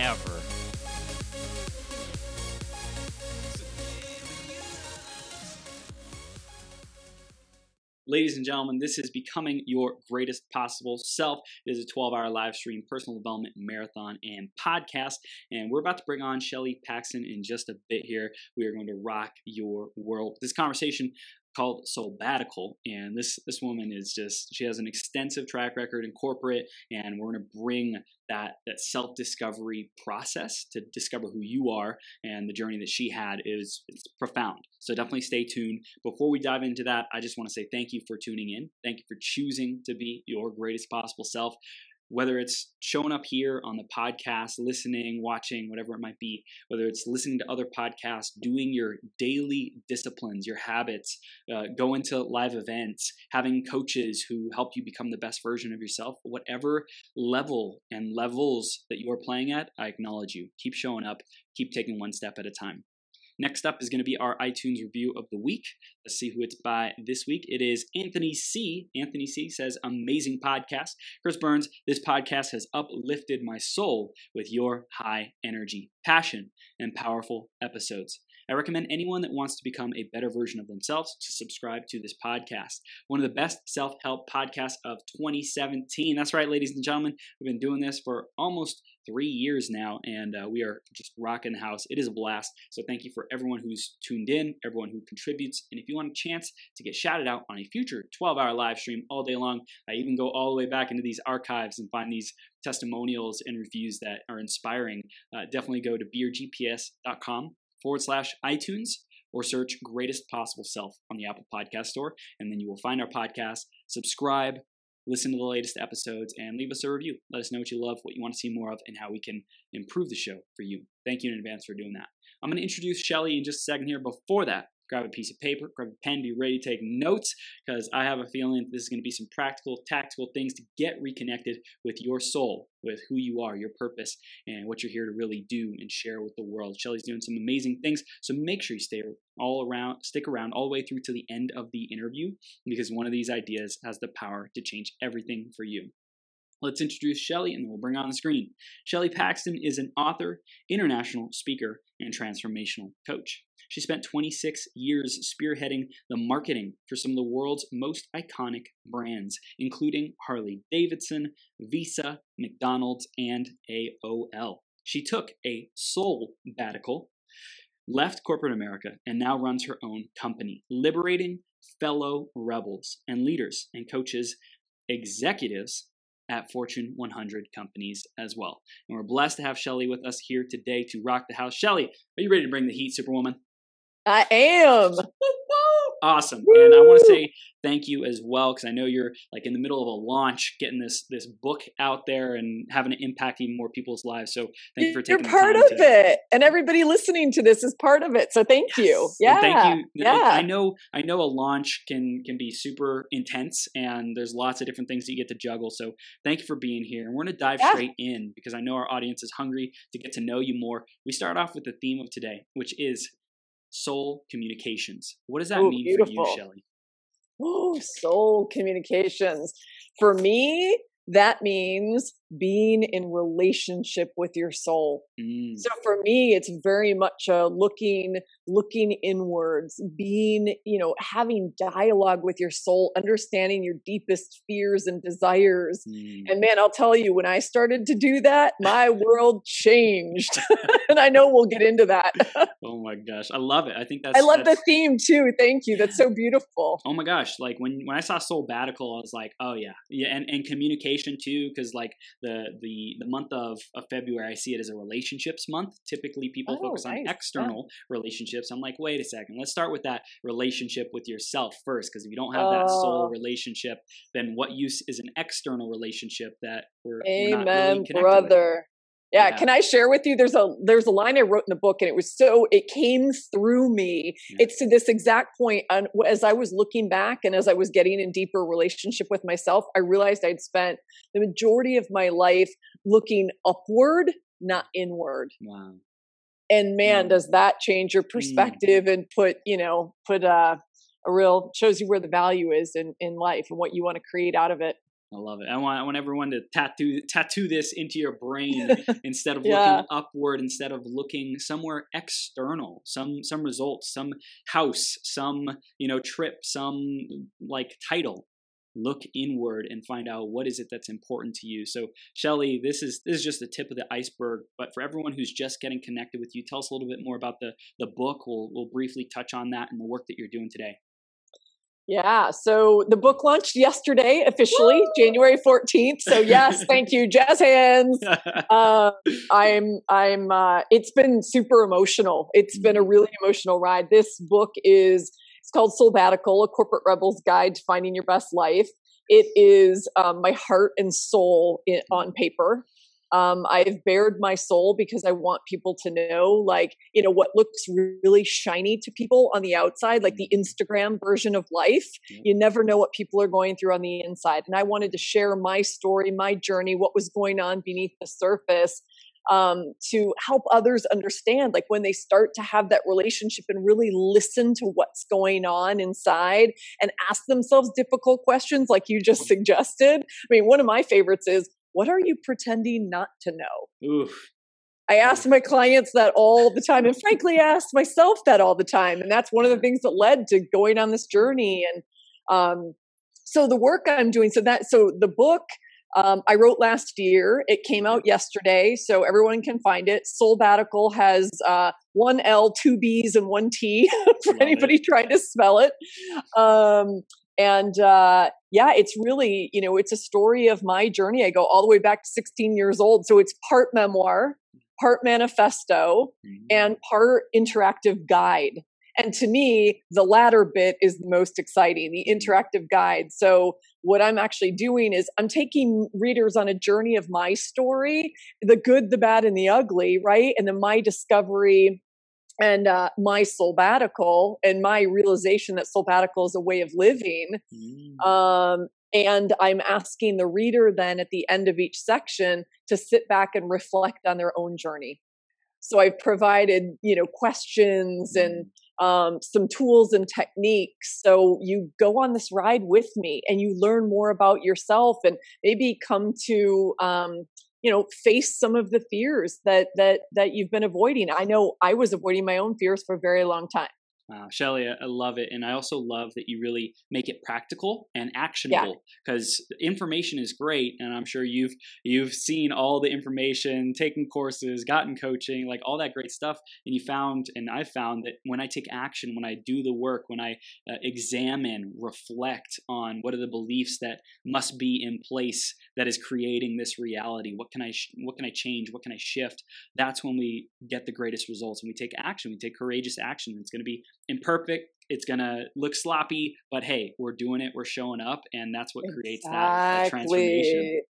ever. Ladies and gentlemen, this is Becoming Your Greatest Possible Self. It is a 12 hour live stream personal development marathon and podcast. And we're about to bring on Shelly Paxton in just a bit here. We are going to rock your world. This conversation called Soulbatical, and this this woman is just she has an extensive track record in corporate, and we're going to bring that that self discovery process to discover who you are, and the journey that she had is it's profound. So definitely stay tuned. Before we dive into that, I just want to say thank you for tuning in. Thank you for choosing to be your greatest possible self whether it's showing up here on the podcast, listening, watching, whatever it might be, whether it's listening to other podcasts, doing your daily disciplines, your habits, uh, going to live events, having coaches who help you become the best version of yourself, whatever level and levels that you're playing at, I acknowledge you. Keep showing up, keep taking one step at a time. Next up is going to be our iTunes review of the week. Let's see who it's by this week. It is Anthony C. Anthony C says, Amazing podcast. Chris Burns, this podcast has uplifted my soul with your high energy, passion, and powerful episodes. I recommend anyone that wants to become a better version of themselves to subscribe to this podcast. One of the best self help podcasts of 2017. That's right, ladies and gentlemen. We've been doing this for almost three years now, and uh, we are just rocking the house. It is a blast. So thank you for everyone who's tuned in, everyone who contributes. And if you want a chance to get shouted out on a future 12 hour live stream all day long, I even go all the way back into these archives and find these testimonials and reviews that are inspiring. Uh, definitely go to beyourgps.com forward slash iTunes or search Greatest Possible Self on the Apple Podcast Store, and then you will find our podcast. Subscribe, listen to the latest episodes, and leave us a review. Let us know what you love, what you want to see more of, and how we can improve the show for you. Thank you in advance for doing that. I'm going to introduce Shelly in just a second here. Before that, grab a piece of paper, grab a pen, be ready to take notes because I have a feeling this is going to be some practical, tactical things to get reconnected with your soul, with who you are, your purpose, and what you're here to really do and share with the world. Shelly's doing some amazing things, so make sure you stay all around, stick around all the way through to the end of the interview because one of these ideas has the power to change everything for you. Let's introduce Shelly and then we'll bring on the screen. Shelly Paxton is an author, international speaker, and transformational coach. She spent 26 years spearheading the marketing for some of the world's most iconic brands, including Harley Davidson, Visa, McDonald's, and AOL. She took a soul batical, left corporate America, and now runs her own company, liberating fellow rebels and leaders and coaches, executives at Fortune 100 companies as well. And we're blessed to have Shelly with us here today to rock the house. Shelly, are you ready to bring the heat, Superwoman? I am. Awesome. Woo! And I want to say thank you as well because I know you're like in the middle of a launch, getting this this book out there and having an impact even more people's lives. So thank you for taking. You're part of to... it, and everybody listening to this is part of it. So thank yes. you. Yeah, and thank you. Yeah. I know. I know a launch can can be super intense, and there's lots of different things that you get to juggle. So thank you for being here, and we're to dive yeah. straight in because I know our audience is hungry to get to know you more. We start off with the theme of today, which is soul communications. What does that Ooh, mean beautiful. for you, Shelly? Oh, soul communications. For me, that means being in relationship with your soul. Mm. So for me, it's very much a looking, looking inwards, being, you know, having dialogue with your soul, understanding your deepest fears and desires. Mm. And man, I'll tell you, when I started to do that, my world changed. and I know we'll get into that. oh my gosh. I love it. I think that's I love that's, the theme too. Thank you. That's so beautiful. Oh my gosh. Like when when I saw Soulbatical, I was like, oh yeah. Yeah, and, and communication too, because like the the the month of, of February, I see it as a relationships month. Typically, people oh, focus nice. on external yeah. relationships. I'm like, wait a second, let's start with that relationship with yourself first, because if you don't have that soul oh. relationship, then what use is an external relationship that we're, Amen, we're not really brother. With? Yeah, yeah, can I share with you? There's a there's a line I wrote in the book, and it was so it came through me. Yeah. It's to this exact point. On, as I was looking back, and as I was getting in deeper relationship with myself, I realized I'd spent the majority of my life looking upward, not inward. Wow. And man, does that change your mm. perspective mm. and put you know put uh, a real shows you where the value is in in life and what you want to create out of it. I love it. I want I want everyone to tattoo tattoo this into your brain instead of yeah. looking upward, instead of looking somewhere external, some some results, some house, some you know trip, some like title. Look inward and find out what is it that's important to you. So, Shelly, this is this is just the tip of the iceberg. But for everyone who's just getting connected with you, tell us a little bit more about the the book. We'll we'll briefly touch on that and the work that you're doing today. Yeah, so the book launched yesterday officially, Woo! January 14th. So yes, thank you, jazz hands. Uh, I'm I'm uh, it's been super emotional. It's been a really emotional ride. This book is it's called Soulbatical, a corporate rebel's guide to finding your best life. It is um, my heart and soul in, on paper. Um, I've bared my soul because I want people to know, like, you know, what looks really shiny to people on the outside, like the mm-hmm. Instagram version of life. You never know what people are going through on the inside. And I wanted to share my story, my journey, what was going on beneath the surface um, to help others understand like when they start to have that relationship and really listen to what's going on inside and ask themselves difficult questions like you just suggested i mean one of my favorites is what are you pretending not to know? Oof. I ask my clients that all the time, and frankly, I ask myself that all the time. And that's one of the things that led to going on this journey. And um, so the work I'm doing, so that so the book um, I wrote last year. It came out yesterday, so everyone can find it. Soulbatical has uh, one L, two B's, and one T for Love anybody it. trying to spell it. Um, and uh, yeah it's really you know it's a story of my journey i go all the way back to 16 years old so it's part memoir part manifesto mm-hmm. and part interactive guide and to me the latter bit is the most exciting the mm-hmm. interactive guide so what i'm actually doing is i'm taking readers on a journey of my story the good the bad and the ugly right and then my discovery and uh, my sabbatical and my realization that sabbatical is a way of living. Mm. Um, and I'm asking the reader then at the end of each section to sit back and reflect on their own journey. So I've provided, you know, questions and mm. um, some tools and techniques. So you go on this ride with me and you learn more about yourself and maybe come to um, you know face some of the fears that that that you've been avoiding. I know i was avoiding my own fears for a very long time Wow, Shelly, I love it, and I also love that you really make it practical and actionable. Because yeah. information is great, and I'm sure you've you've seen all the information, taken courses, gotten coaching, like all that great stuff, and you found, and I found that when I take action, when I do the work, when I uh, examine, reflect on what are the beliefs that must be in place that is creating this reality. What can I sh- what can I change? What can I shift? That's when we get the greatest results, and we take action. We take courageous action. It's going to be imperfect. It's gonna look sloppy, but hey, we're doing it. We're showing up, and that's what creates that, that transformation.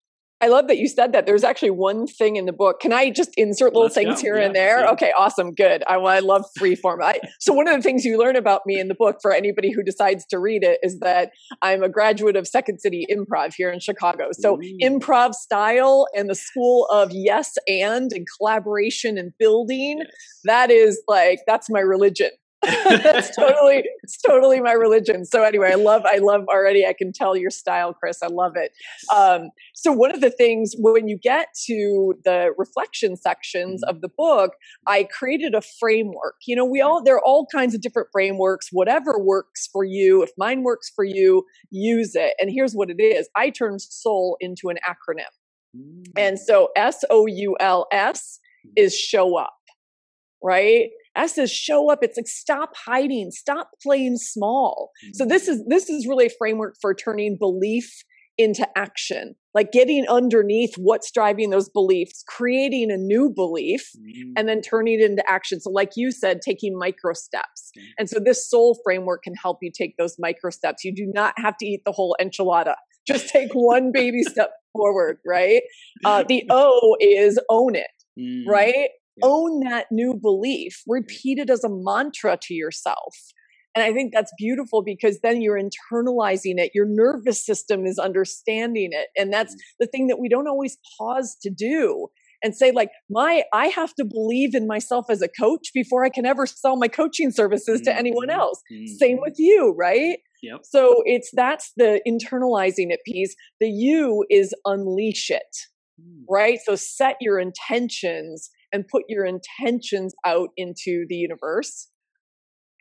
I love that you said that. There's actually one thing in the book. Can I just insert little Let's things go. here yeah, and there? Okay, awesome, good. I, I love free form. I, so one of the things you learn about me in the book for anybody who decides to read it is that I'm a graduate of Second City Improv here in Chicago. So Ooh. improv style and the school of yes and and collaboration and building. Yes. That is like that's my religion. That's totally it's totally my religion. So anyway i love i love already i can tell your style chris. I love it. Um, so one of the things when you get to the reflection sections mm-hmm. of the book i created a framework. You know we all there are all kinds of different frameworks. Whatever works for you if mine works for you use it. And here's what it is. I turned soul into an acronym. And mm. so s-o-u-l-s is show up right S says show up. It's like stop hiding, stop playing small. Mm-hmm. So this is this is really a framework for turning belief into action, like getting underneath what's driving those beliefs, creating a new belief, mm-hmm. and then turning it into action. So, like you said, taking micro steps. Mm-hmm. And so, this soul framework can help you take those micro steps. You do not have to eat the whole enchilada. Just take one baby step forward, right? Uh, the O is own it mm. right? Own that new belief, repeat it as a mantra to yourself. And I think that's beautiful because then you're internalizing it. Your nervous system is understanding it. And that's mm. the thing that we don't always pause to do and say like my i have to believe in myself as a coach before i can ever sell my coaching services to anyone mm-hmm. else mm-hmm. same with you right Yep. So it's that's the internalizing it piece. The you is unleash it, mm. right? So set your intentions and put your intentions out into the universe.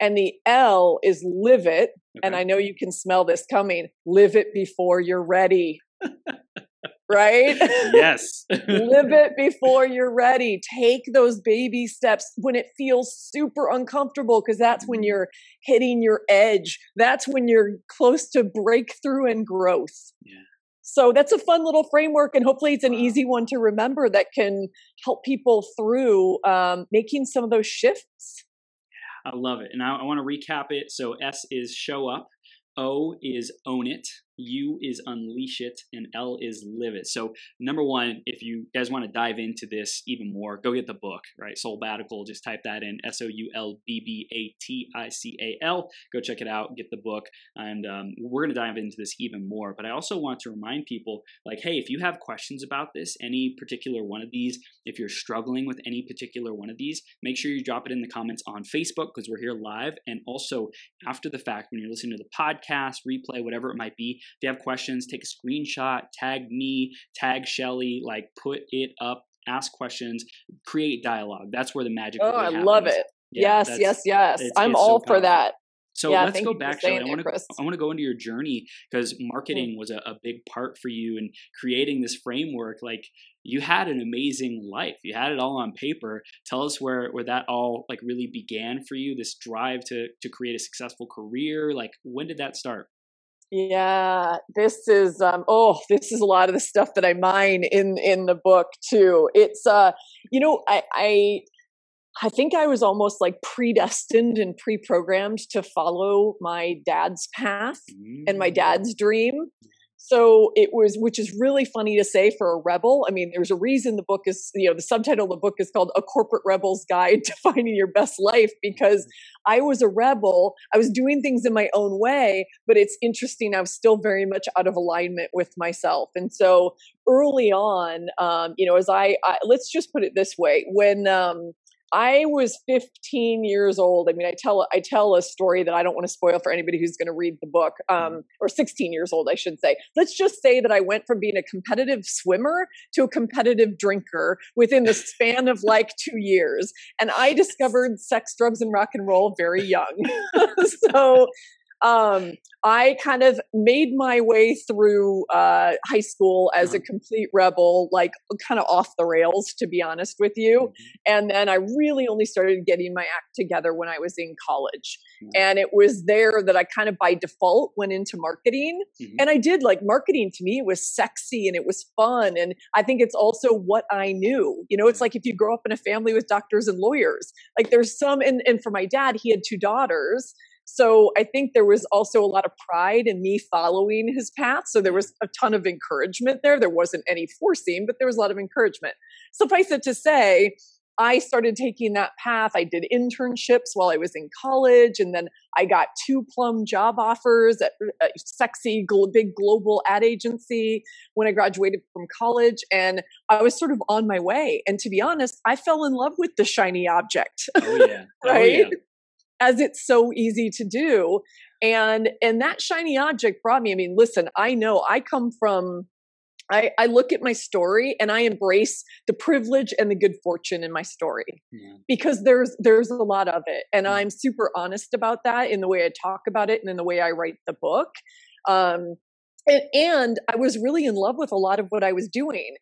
And the L is live it. Okay. And I know you can smell this coming. Live it before you're ready. right? Yes. Live it before you're ready. Take those baby steps when it feels super uncomfortable because that's when mm-hmm. you're hitting your edge. That's when you're close to breakthrough and growth. Yeah. So that's a fun little framework, and hopefully it's an easy one to remember that can help people through um, making some of those shifts. I love it. And I, I want to recap it. So S is show up, O is own it, U is unleash it, and L is live it. So, number one, if you guys want to dive into this even more, go get the book, right? Soulbatical, just type that in S O U L B B A T I C A L. Go check it out, get the book, and um, we're going to dive into this even more. But I also want to remind people like, hey, if you have questions about this, any particular one of these, if you're struggling with any particular one of these, make sure you drop it in the comments on Facebook because we're here live. And also after the fact, when you're listening to the podcast, replay, whatever it might be, if you have questions, take a screenshot, tag me, tag Shelly, like put it up, ask questions, create dialogue. That's where the magic. Oh, really I love it. Yeah, yes, yes, yes. It's, I'm it's all so for that. So yeah, let's go back. Shelly. I want to I want to go into your journey because marketing was a, a, big part for you and creating this framework. Like you had an amazing life. You had it all on paper. Tell us where where that all like really began for you. This drive to to create a successful career. Like when did that start? Yeah, this is um oh, this is a lot of the stuff that I mine in in the book too. It's uh you know, I I I think I was almost like predestined and pre-programmed to follow my dad's path mm. and my mm. dad's dream. So it was, which is really funny to say for a rebel. I mean, there's a reason the book is, you know, the subtitle of the book is called A Corporate Rebel's Guide to Finding Your Best Life because I was a rebel. I was doing things in my own way, but it's interesting. I was still very much out of alignment with myself. And so early on, um, you know, as I, I, let's just put it this way when, um, I was 15 years old. I mean, I tell I tell a story that I don't want to spoil for anybody who's going to read the book. Um, mm-hmm. or 16 years old, I should say. Let's just say that I went from being a competitive swimmer to a competitive drinker within the span of like two years, and I discovered sex, drugs, and rock and roll very young. so um, I kind of made my way through uh, high school as a uh-huh. complete rebel, like kind of off the rails, to be honest with you. Mm-hmm. And then I really only started getting my act together when I was in college. Mm-hmm. And it was there that I kind of by default went into marketing. Mm-hmm. And I did like marketing to me was sexy and it was fun. And I think it's also what I knew. You know, it's like if you grow up in a family with doctors and lawyers, like there's some, and, and for my dad, he had two daughters. So I think there was also a lot of pride in me following his path. So there was a ton of encouragement there. There wasn't any forcing, but there was a lot of encouragement. Suffice it to say, I started taking that path. I did internships while I was in college, and then I got two plum job offers at a sexy, big global ad agency when I graduated from college. And I was sort of on my way. And to be honest, I fell in love with the shiny object. Oh, yeah. Oh, right? Yeah as it's so easy to do and and that shiny object brought me i mean listen i know i come from I, I look at my story and I embrace the privilege and the good fortune in my story yeah. because there's there's a lot of it, and yeah. I'm super honest about that in the way I talk about it and in the way I write the book. Um, and, and I was really in love with a lot of what I was doing,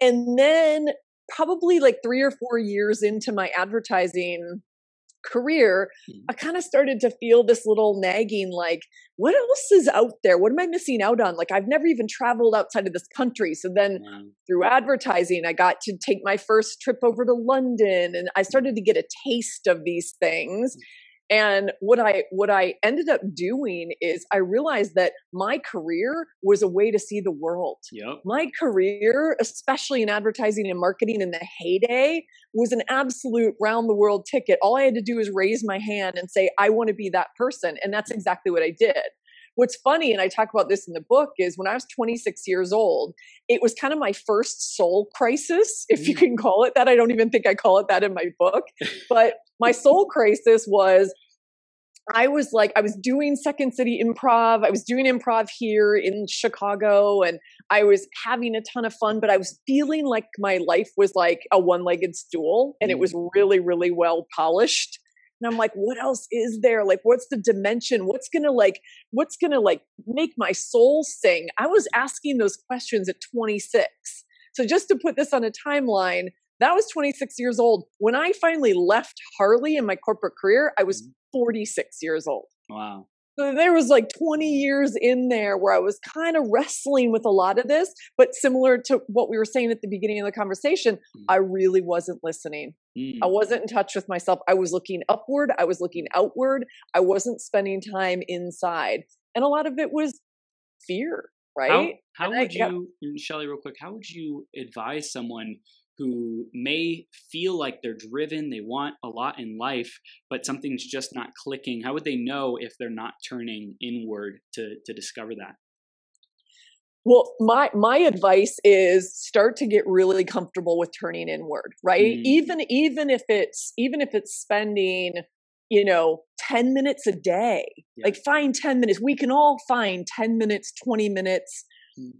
and then probably like three or four years into my advertising career, mm-hmm. I kind of started to feel this little nagging like, what else is out there? What am I missing out on? Like, I've never even traveled outside of this country. So then wow. through advertising, I got to take my first trip over to London and I started to get a taste of these things. And what I what I ended up doing is I realized that my career was a way to see the world. Yep. My career, especially in advertising and marketing in the heyday, was an absolute round the world ticket. All I had to do was raise my hand and say, I want to be that person. And that's exactly what I did. What's funny, and I talk about this in the book, is when I was 26 years old, it was kind of my first soul crisis, if you mm. can call it that. I don't even think I call it that in my book. But my soul crisis was I was like, I was doing Second City improv. I was doing improv here in Chicago and I was having a ton of fun, but I was feeling like my life was like a one legged stool and it was mm. really, really well polished. And I'm like, what else is there? Like, what's the dimension? What's gonna like, what's gonna like make my soul sing? I was asking those questions at 26. So just to put this on a timeline, that was 26 years old. When I finally left Harley in my corporate career, I was mm-hmm. 46 years old. Wow. So there was like 20 years in there where I was kind of wrestling with a lot of this, but similar to what we were saying at the beginning of the conversation, mm. I really wasn't listening. Mm. I wasn't in touch with myself. I was looking upward, I was looking outward, I wasn't spending time inside. And a lot of it was fear, right? How, how would I, you, yeah. Shelly, real quick, how would you advise someone who may feel like they're driven, they want a lot in life, but something's just not clicking? How would they know if they're not turning inward to, to discover that? Well, my my advice is start to get really comfortable with turning inward, right? Mm. Even even if it's even if it's spending, you know, 10 minutes a day. Yeah. Like find 10 minutes. We can all find 10 minutes, 20 minutes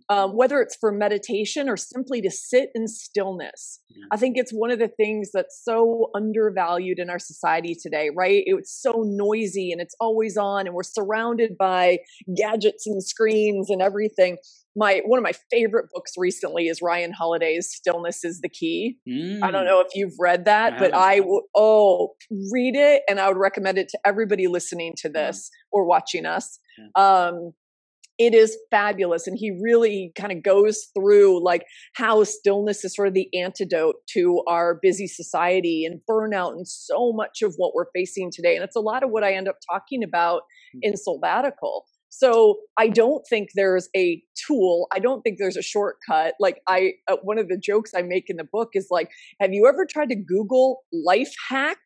um, whether it's for meditation or simply to sit in stillness. Yeah. I think it's one of the things that's so undervalued in our society today, right? It's so noisy and it's always on, and we're surrounded by gadgets and screens and everything. My one of my favorite books recently is Ryan Holiday's "Stillness Is the Key." Mm. I don't mm. know if you've read that, I but I will. Oh, read it, and I would recommend it to everybody listening to this yeah. or watching us. Yeah. Um, it is fabulous and he really kind of goes through like how stillness is sort of the antidote to our busy society and burnout and so much of what we're facing today and it's a lot of what i end up talking about hmm. in soulbatical so i don't think there's a tool i don't think there's a shortcut like i uh, one of the jokes i make in the book is like have you ever tried to google life hack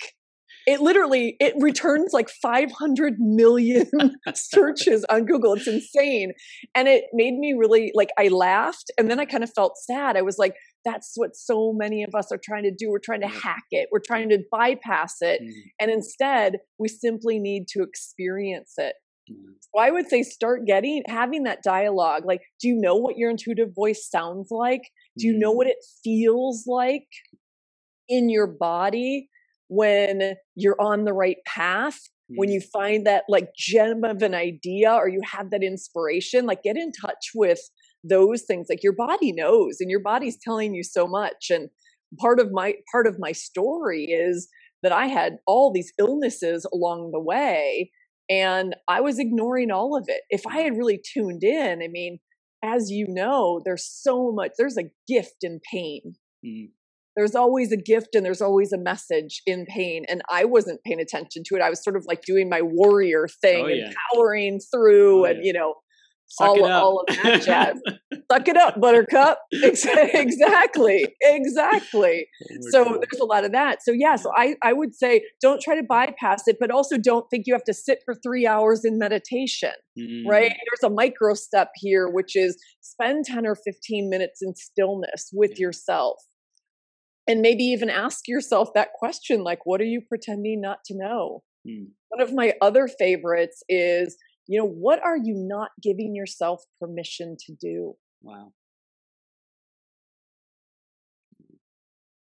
it literally it returns like 500 million searches on google. It's insane. And it made me really like i laughed and then i kind of felt sad. I was like that's what so many of us are trying to do. We're trying to hack it. We're trying to bypass it. Mm. and instead we simply need to experience it. Mm. so i would say start getting having that dialogue like do you know what your intuitive voice sounds like? Do you know mm. what it feels like in your body when you're on the right path when mm-hmm. you find that like gem of an idea or you have that inspiration like get in touch with those things like your body knows and your body's telling you so much and part of my part of my story is that i had all these illnesses along the way and i was ignoring all of it. If i had really tuned in i mean as you know there's so much there's a gift in pain. Mm there's always a gift and there's always a message in pain and i wasn't paying attention to it. I was sort of like doing my warrior thing oh, yeah. and powering through oh, and yeah. you know all, all of that jazz. Suck it up buttercup. Exactly exactly. Oh so there's a lot of that. So yeah so I, I would say don't try to bypass it but also don't think you have to sit for three hours in meditation mm. right there's a micro step here which is spend 10 or 15 minutes in stillness with yeah. yourself and maybe even ask yourself that question like what are you pretending not to know? Mm. one of my other favorites is you know what are you not giving yourself permission to do? Wow.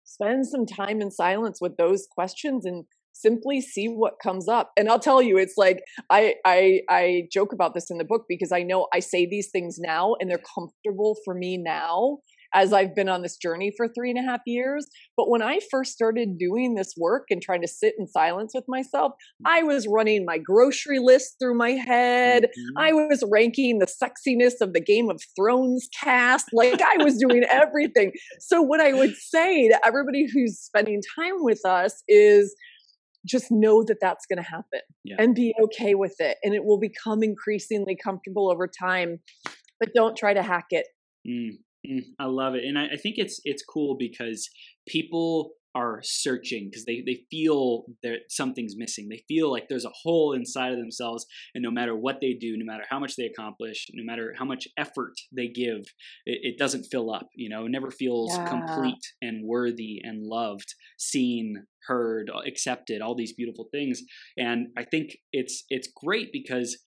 Spend some time in silence with those questions and simply see what comes up. And i'll tell you it's like i i i joke about this in the book because i know i say these things now and they're comfortable for me now as I've been on this journey for three and a half years. But when I first started doing this work and trying to sit in silence with myself, I was running my grocery list through my head. Mm-hmm. I was ranking the sexiness of the Game of Thrones cast. Like I was doing everything. So, what I would say to everybody who's spending time with us is, just know that that's going to happen Yeah. and be okay with it. And it will become increasingly comfortable over time. But don't try to hack it. Mm, mm, Mm, I love it, and I, I think it's it's cool because people are searching because they they feel that something's missing. They feel like there's a hole inside of themselves, and no matter what they do, no matter how much they accomplish, no matter how much effort they give, it, it doesn't fill up. You know, it never feels Yeah. complete and worthy and loved, seen, heard, accepted. All these beautiful things, and I think it's it's great because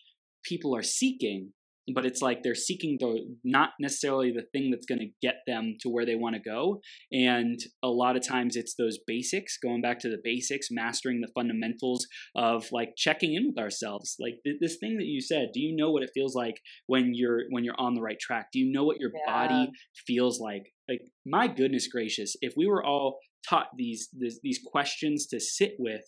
people are seeking but it's like they're seeking the not necessarily the thing that's going to get them to where they want to go. And a lot of times it's those basics going back to the basics mastering the fundamentals of like checking in with ourselves. Like th- this thing that you said do you know what it feels like when you're when you're on the right track? Do you know what your Yeah. body feels like? Like my goodness gracious if we were all taught these these, these questions to sit with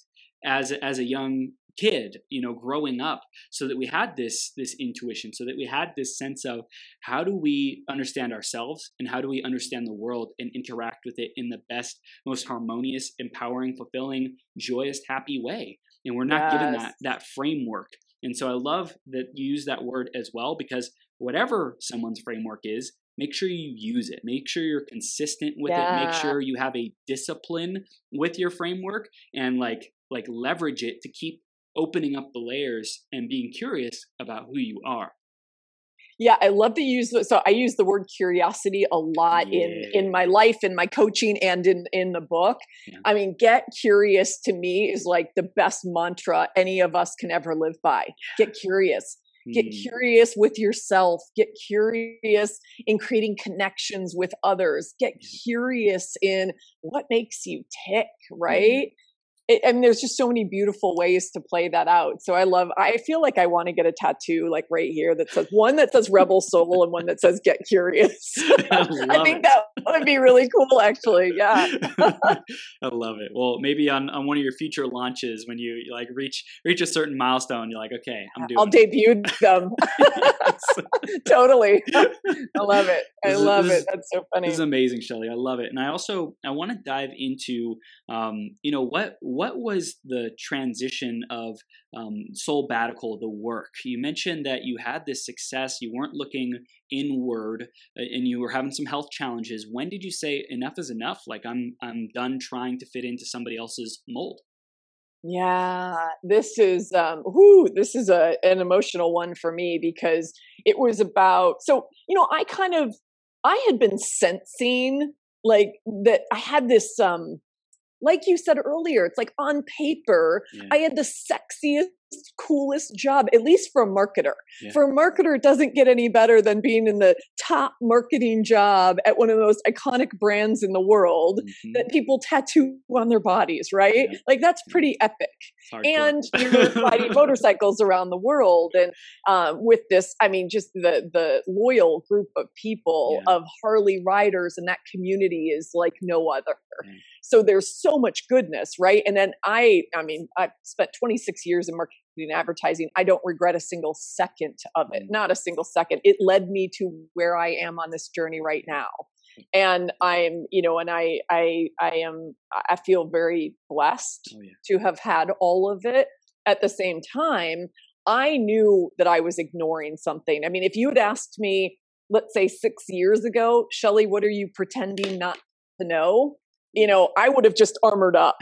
as as a young kid you know growing up so that we had this this intuition so that we had this sense of how do we understand ourselves and how do we understand the world and interact with it in the best most harmonious empowering fulfilling joyous happy way. And we're not given that that framework. And so i love that you use that word as well because whatever someone's framework is make sure you use it. Make sure you're consistent with it. Make sure you have a discipline with your framework and like like leverage it to keep opening up the layers and being curious about who you are Yeah, I love to use the, so I use the word curiosity a lot in Yeah. in my life, in my coaching, and in in the book. Yeah. I mean, get curious to me is like the best mantra any of us can ever live by. Get curious. Get Mm, curious with yourself. Get curious in creating connections with others. Get curious in what makes you tick, right? It, and there's just so many beautiful ways to play that out. So I love, I feel like I want to get a tattoo like right here that says one that says rebel soul and one that says get curious. I I think it. that would be really cool, actually. Yeah. I love it. Well, maybe on, on one of your future launches, when you like reach reach a certain milestone, you're like, okay, I'm doing. I'll it. debut them. totally. I love it. I This love this it. is- That's so funny. This is amazing, Shelly. I love it. And I also I want to dive into um, you know what what was the transition of um, Soulbatical, the work. You mentioned that you had this success. You weren't looking inward, uh, and you were having some health challenges. When did you say enough is enough? Like I'm I'm done trying to fit into somebody else's mold. Yeah, this is um whoo, this is a an emotional one for me because it was about so you know, I kind of I had been sensing like that I had this um like you said earlier, it's like on paper, Yeah. I had the sexiest, coolest job, at least for a marketer. Yeah. For a marketer, it doesn't get any better than being in the top marketing job at one of the most iconic brands in the world Mhm. that people tattoo on their bodies, right? Yeah. Like that's pretty epic. And you're riding motorcycles around the world, and um, with this, I mean, just the the loyal group of people of Harley riders, and that community is like no other. So there's so much goodness, right? And then I, I mean, I've spent 26 years in marketing and advertising. I don't regret a single second of it, Mm. not a single second. It led me to where I am on this journey right now and i'm you know and i i i am i feel very blessed oh yeah. to have had all of it at the same time i knew that i was ignoring something i mean if you had asked me let's say 6 years ago shelly what are you pretending not to know you know i would have just armored up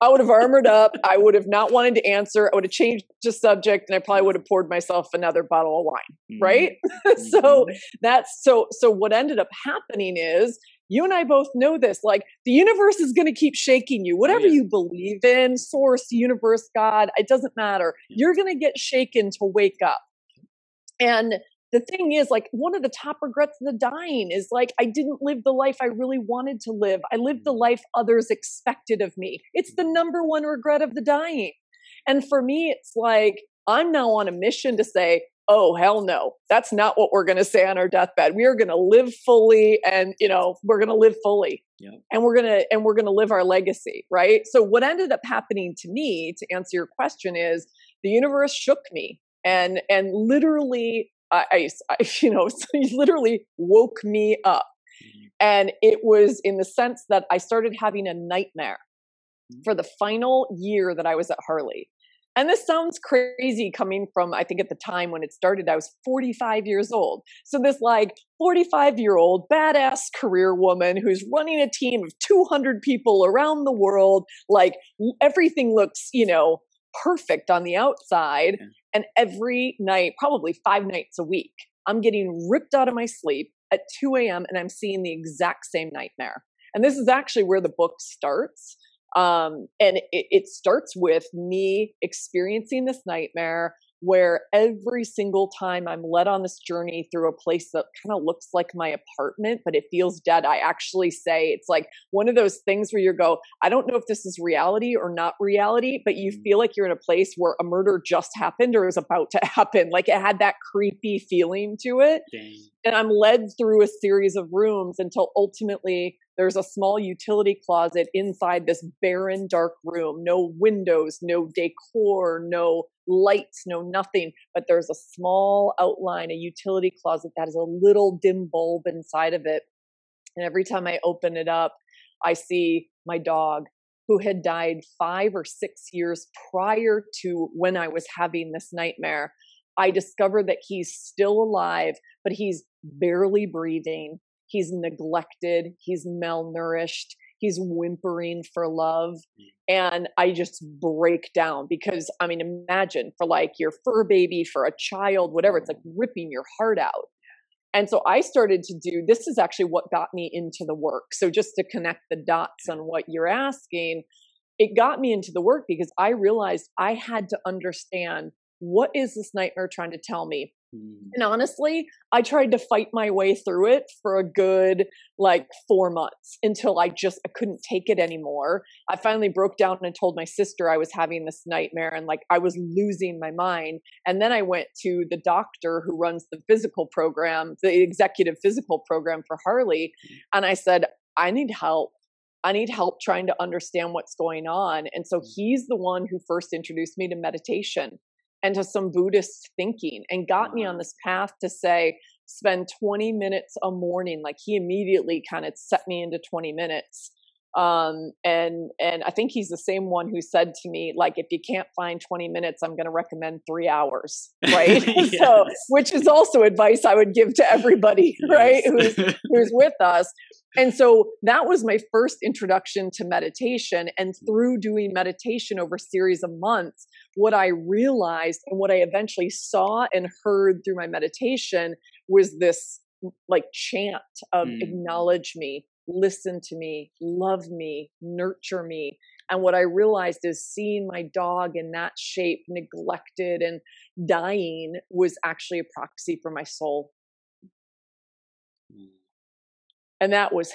I would have armored up. I would have not wanted to answer. I would have changed the subject, and I probably would have poured myself another bottle of wine. Right? so Mhm. that's so so what ended up happening is you and I both know this like the universe is going to keep shaking you whatever yeah. you believe in source universe god it doesn't matter Yeah. you're going to get shaken to wake up and the thing is like one of the top regrets of the dying is like i didn't live the life i really wanted to live. I lived the Mhm. life others expected of me. It's the number one regret of the dying. And for me it's like i'm now on a mission to say oh hell no. That's not what we're going to say on our deathbed. We are going to live fully and you know we're going to live fully. Yep. and we're going to and we're going to live our legacy right? So what ended up happening to me to answer your question is the universe shook me and and literally i, I I- you know so he literally woke me up Mhm. and it was in the sense that i started having a nightmare mm-hmm. for the final year that I was at Harley. And this sounds crazy coming from, I think at the time when it started, I was 45 years old. So this like 45 year old badass career woman who's running a team of 200 people around the world, like everything looks, you know, perfect on the outside. Yeah. And every night, probably five nights a week, I'm getting ripped out of my sleep at 2 a.m. and I'm seeing the exact same nightmare. And this is actually where the book starts. Um, and it, it starts with me experiencing this nightmare where every single time I'm led on this journey through a place that kind of looks like my apartment, but it feels dead, I actually say it's like one of those things where you go, I don't know if this is reality or not reality, but you mm. feel like you're in a place where a murder just happened or is about to happen. Like it had that creepy feeling to it. Dang. And I'm led through a series of rooms until ultimately there's a small utility closet inside this barren, dark room. No windows, no decor, no lights, no nothing. But there's a small outline, a utility closet that has a little dim bulb inside of it. And every time I open it up, I see my dog who had died five or six years prior to when I was having this nightmare. I discover that he's still alive, but he's barely breathing he's neglected, he's malnourished, he's whimpering for love. Mm. And I just break down because I mean, imagine for like your fur baby, for a child, whatever, it's like ripping your heart out. And so I started to do this is actually what got me into the work. So just to connect the dots on what you're asking, it got me into the work because I realized I had to understand what is this nightmare trying to tell me? Mm. And honestly, I tried to fight my way through it for a good like four months until I just I couldn't take it anymore. I finally broke down and told my sister I was having this nightmare and like I was losing my mind. And then I went to the doctor who runs the physical program, the executive physical program for Harley, mm. and I said, I need help. I need help trying to understand what's going on. And so mm. he's the one who first introduced me to meditation and to some Buddhist thinking and got me on this path to say, spend 20 minutes a morning. Like he immediately kind of set me into 20 minutes. Um, and, and I think he's the same one who said to me, like, if you can't find 20 minutes, I'm going to recommend three hours. Right. yes. So, which is also advice I would give to everybody, right. Who's, who's with us. And so that was my first introduction to meditation. And through doing meditation over a series of months, what I realized and what I eventually saw and heard through my meditation was this like chant of mm. acknowledge me, listen to me, love me, nurture me. And what I realized is seeing my dog in that shape, neglected and dying, was actually a proxy for my soul. Mm. And that was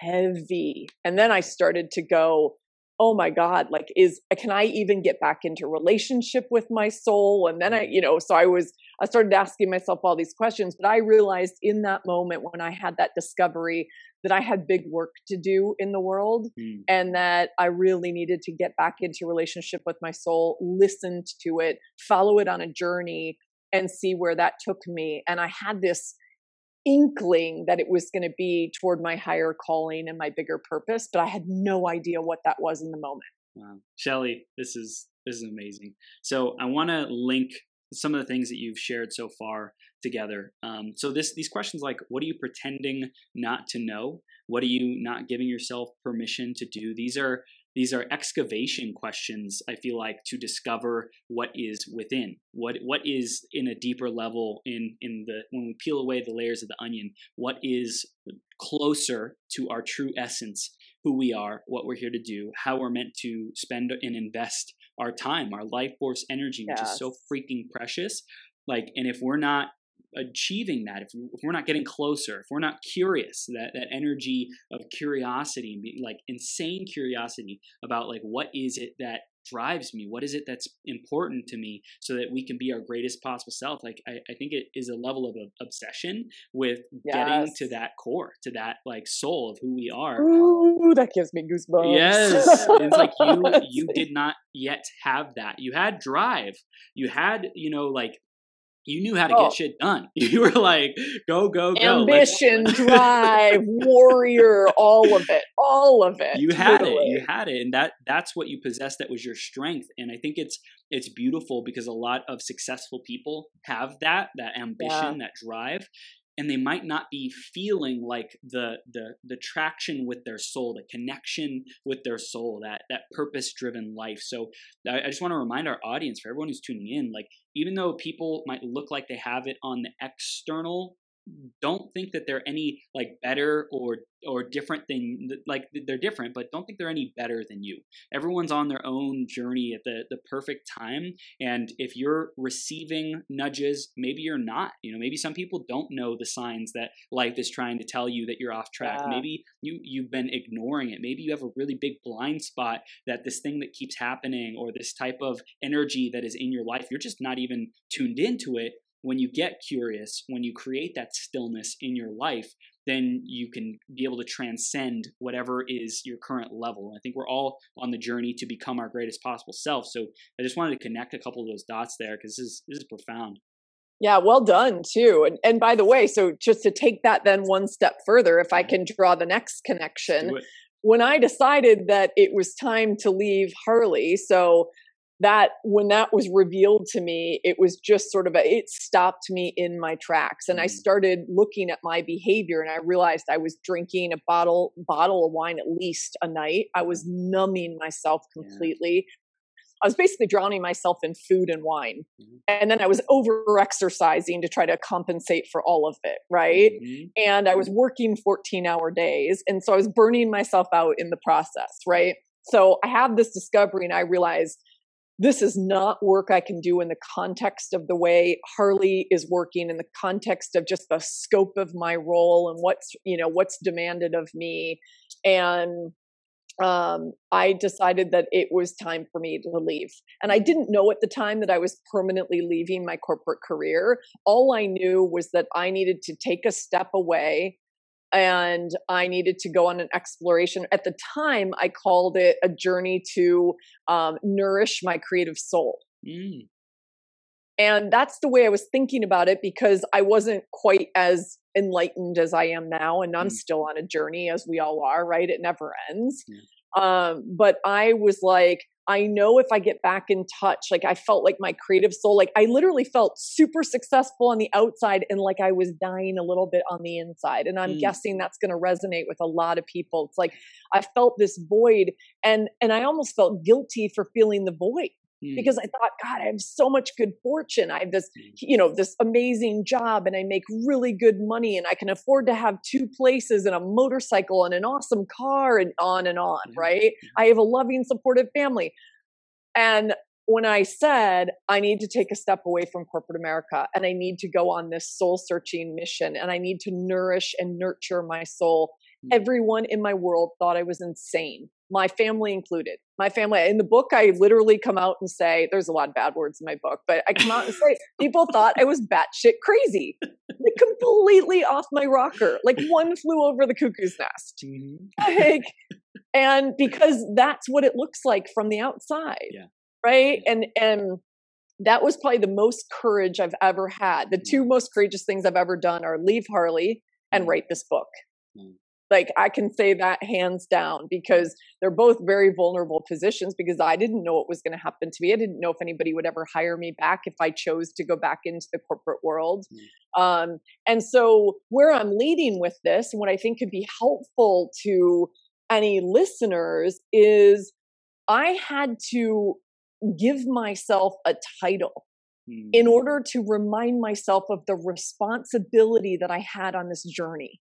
heavy. And then I started to go, oh my god like is can i even get back into relationship with my soul and then i you know so i was i started asking myself all these questions but i realized in that moment when i had that discovery that i had big work to do in the world mm. and that i really needed to get back into relationship with my soul listen to it follow it on a journey and see where that took me and i had this inkling that it was going to be toward my higher calling and my bigger purpose, but I had no idea what that was in the moment. Wow. Shelly, this is this is amazing. So I want to link some of the things that you've shared so far together. Um, so this these questions like what are you pretending not to know? What are you not giving yourself permission to do? These are these are excavation questions i feel like to discover what is within what what is in a deeper level in in the when we peel away the layers of the onion what is closer to our true essence who we are what we're here to do how we're meant to spend and invest our time our life force energy which yes. is so freaking precious like and if we're not achieving that, if, if we're not getting closer, if we're not curious, that, that energy of curiosity, like insane curiosity about like what is it that drives me? What is it that's important to me so that we can be our greatest possible self? Like i, I think it is a level of obsession with yes. getting to that core to that like soul of who we are. Ooh, that gives me goosebumps. Yes it's like you you did not yet have that. You had drive. You had you know like you knew how to oh. get shit done. You were like, go, go, go. Ambition, drive, warrior, all of it. All of it. You had it. You had it. And that that's what you possessed that was your strength. And I think it's it's beautiful because a lot of successful people have that, that ambition, yeah. that drive and they might not be feeling like the the the traction with their soul the connection with their soul that that purpose driven life. So I, I just want to remind our audience for everyone who's tuning in like even though people might look like they have it on the external don't think that they're any like better or or different than like they're different but don't think they're any better than you. Everyone's on their own journey at the the perfect time and if you're receiving nudges maybe you're not you know maybe some people don't know the signs that life is trying to tell you that you're off track. Yeah. maybe you you've been ignoring it. Maybe you have a really big blind spot that this thing that keeps happening or this type of energy that is in your life you're just not even tuned into it when you get curious, when you create that stillness in your life, then you can be able to transcend whatever is your current level. And I think we're all on the journey to become our greatest possible self. So I just wanted to connect a couple of those dots there because this is this is profound. Yeah, well done too. And and by the way, so just to take that then one step further, if I mm-hmm. can draw the next connection, when I decided that it was time to leave Harley, so that when that was revealed to me it was just sort of a it stopped me in my tracks and i mm. started looking at my behavior and i realized i was drinking a bottle bottle of wine at least a night i was numbing myself completely yeah. i was basically drowning myself in food and wine mm-hmm. and then i was over exercising to try to compensate for all of it right mm-hmm. and i was working 14 hour days and so i was burning myself out in the process right so i have this discovery and i realized this is not work I can do in the context of the way Harley is working, in the context of just the scope of my role and what's you know what's demanded of me. And um, I decided that it was time for me to leave. And I didn't know at the time that I was permanently leaving my corporate career. All I knew was that I needed to take a step away and I needed to go on an exploration. At the time, I called it a journey to um, nourish my creative soul. Mm. And that's the way I was thinking about it because I wasn't quite as enlightened as I am now. And I'm mm. still on a journey, as we all are, right? It never ends. Um, but I was like, I know if I get back in touch, like I felt like my creative soul, like I literally felt super successful on the outside and like I was dying a little bit on the inside. And I'm mm. guessing that's going to resonate with a lot of people. It's like I felt this void and and I almost felt guilty for feeling the void mm. because I thought, God, I have so much good fortune. I have this, mm. you know, this amazing job and I make really good money and I can afford to have two places and a motorcycle and an awesome car and on and on, mm. right? I have a loving, supportive family. And when I said, I need to take a step away from corporate America and I need to go on this soul searching mission and I need to nourish and nurture my soul, mm. everyone in my world thought I was insane my family included. My family in the book, I literally come out and say, there's a lot of bad words in my book, but I come out and say, people thought I was batshit crazy, like completely off my rocker, like one flew over the cuckoo's nest. Mm-hmm. Like, and because that's what it looks like from the outside. Yeah. Right. And, and, that was probably the most courage I've ever had. The two most courageous things I've ever done are leave Harley and mm. write this book. Mm. Like I can say that hands down because they're both very vulnerable positions because I didn't know what was going to happen to me. I didn't know if anybody would ever hire me back if I chose to go back into the corporate world. Mm. Um, and so where I'm leading with this and what I think could be helpful to any listeners is I had to give myself a title in mm. order to remind myself of the responsibility that I had on this journey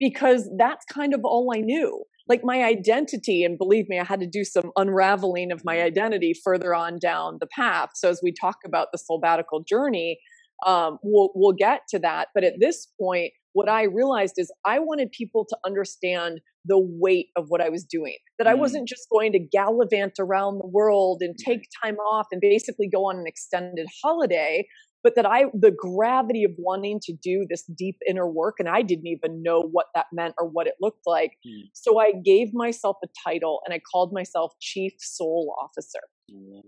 because that's kind of all I knew. Like my identity, and believe me, I had to do some unraveling of my identity further on down the path. So as we talk about the Soulbatical journey, um, we'll we'll get to that. But at this point, what I realized is I wanted people to understand the weight of what I was doing. That. I wasn't just going to gallivant around the world and take time off and basically go on an extended holiday, but that I, the gravity of wanting to do this deep inner work, and I didn't even know what that meant or what it looked like. Mm. So I gave myself a title and I called myself Chief Soul Officer mm.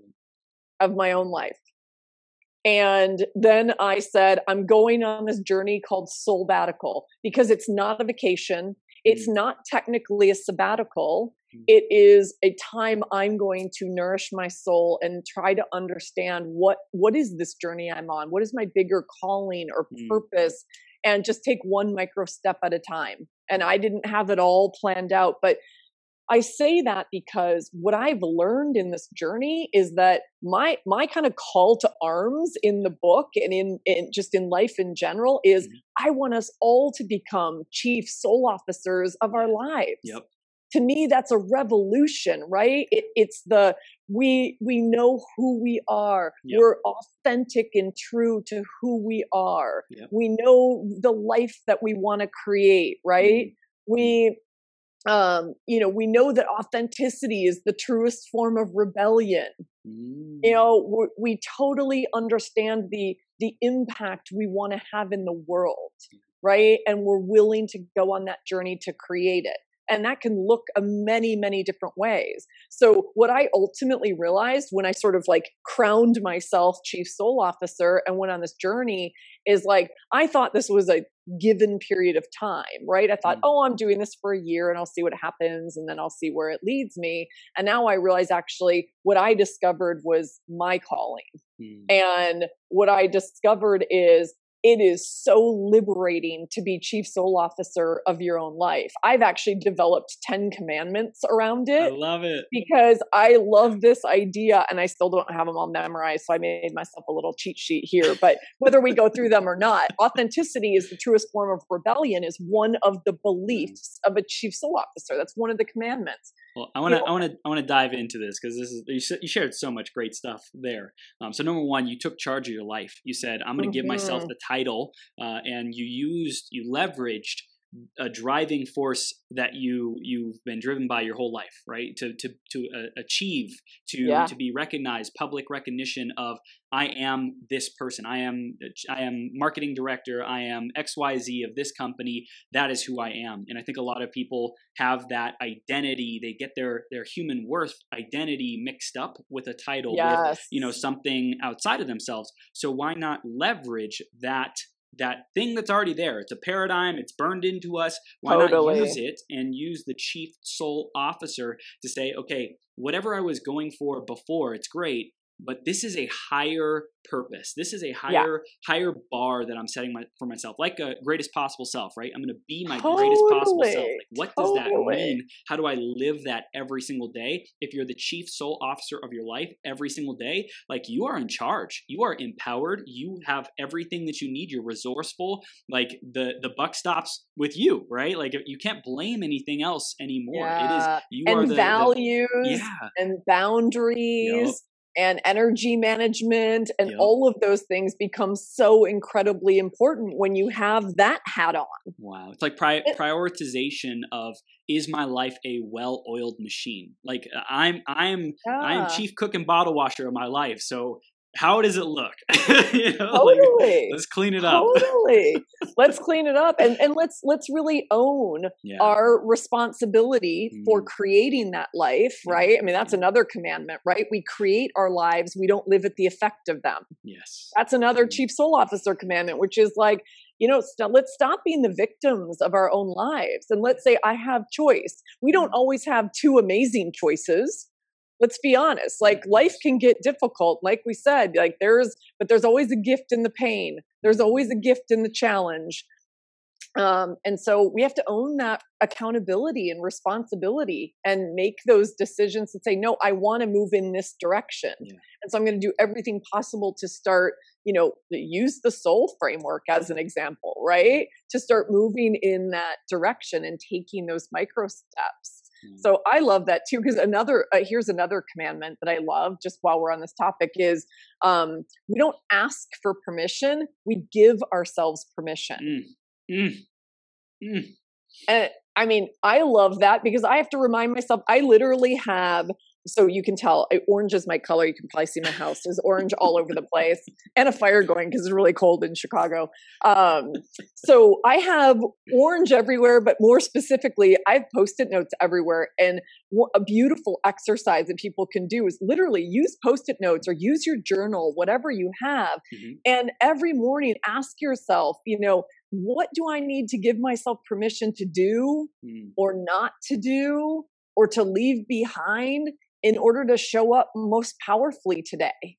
of my own life. And then I said, I'm going on this journey called Soulbatical because it's not a vacation. It's mm. not technically a sabbatical. Mm. It is a time I'm going to nourish my soul and try to understand what what is this journey I'm on? What is my bigger calling or mm. purpose? And just take one micro step at a time. And I didn't have it all planned out, but I say that because what I've learned in this journey is that my my kind of call to arms in the book and in, in just in life in general is mm-hmm. I want us all to become chief soul officers of our lives. Yep. To me, that's a revolution, right? It, it's the we we know who we are. Yep. We're authentic and true to who we are. Yep. We know the life that we want to create, right? Mm-hmm. We um, you know, we know that authenticity is the truest form of rebellion. Mm. You know, we totally understand the the impact we want to have in the world, right? And we're willing to go on that journey to create it and that can look a many many different ways so what i ultimately realized when i sort of like crowned myself chief soul officer and went on this journey is like i thought this was a given period of time right i thought mm. oh i'm doing this for a year and i'll see what happens and then i'll see where it leads me and now i realize actually what i discovered was my calling mm. and what i discovered is it is so liberating to be chief soul officer of your own life. I've actually developed 10 commandments around it. I love it. Because I love this idea and I still don't have them all memorized. So I made myself a little cheat sheet here. But whether we go through them or not, authenticity is the truest form of rebellion, is one of the beliefs of a chief soul officer. That's one of the commandments. Well, I want to, I want to, I want to dive into this because this is you shared so much great stuff there. Um, so number one, you took charge of your life. You said, "I'm going to mm-hmm. give myself mm-hmm. the title," uh, and you used, you leveraged a driving force that you you've been driven by your whole life right? To to to uh, achieve to yeah. to be recognized public recognition of i am this person. I am i am marketing director. I am xyz of this company. That is who i am. And i think a lot of people have that identity. They get their their human worth identity mixed up with a title yes. with you know something outside of themselves. So why not leverage that that thing that's already there. It's a paradigm. It's burned into us. Why totally. not use it and use the chief soul officer to say, okay, whatever I was going for before, it's great, but this is a higher purpose. This is a higher yeah. higher bar that I'm setting my, for myself, like a greatest possible self, right? I'm going to be my totally. greatest possible self. Like, what totally. does that mean? How do I live that every single day? If you're the chief soul officer of your life every single day, like you are in charge. You are empowered. You have everything that you need. You're resourceful. Like the the buck stops with you, right? Like you can't blame anything else anymore. Yeah. It is you and are the values the, yeah. and boundaries. Yep and energy management and yep. all of those things become so incredibly important when you have that hat on. Wow. It's like pri- prioritization of is my life a well-oiled machine? Like uh, I'm I'm yeah. I am chief cook and bottle washer of my life. So how does it look? you know, totally. Like, let's clean it up. Totally. let's clean it up and, and let's let's really own yeah. our responsibility mm. for creating that life, right? I mean, that's another commandment, right? We create our lives, we don't live at the effect of them. Yes. That's another mm. chief soul officer commandment, which is like, you know, let's stop being the victims of our own lives and let's say I have choice. We don't mm. always have two amazing choices let's be honest like life can get difficult like we said like there's but there's always a gift in the pain there's always a gift in the challenge um, and so we have to own that accountability and responsibility and make those decisions and say no i want to move in this direction yeah. and so i'm going to do everything possible to start you know use the soul framework as an example right to start moving in that direction and taking those micro steps. So I love that too because another uh, here's another commandment that I love just while we're on this topic is um, we don't ask for permission, we give ourselves permission. Mm. Mm. mm. And I mean, I love that because I have to remind myself I literally have so you can tell orange is my color. You can probably see my house. There's orange all over the place and a fire going because it's really cold in Chicago. Um, so I have orange everywhere, but more specifically, I have post-it notes everywhere. And a beautiful exercise that people can do is literally use post-it notes or use your journal, whatever you have. Mm-hmm. And every morning ask yourself, you know, what do I need to give myself permission to do mm. or not to do or to leave behind in order to show up most powerfully today?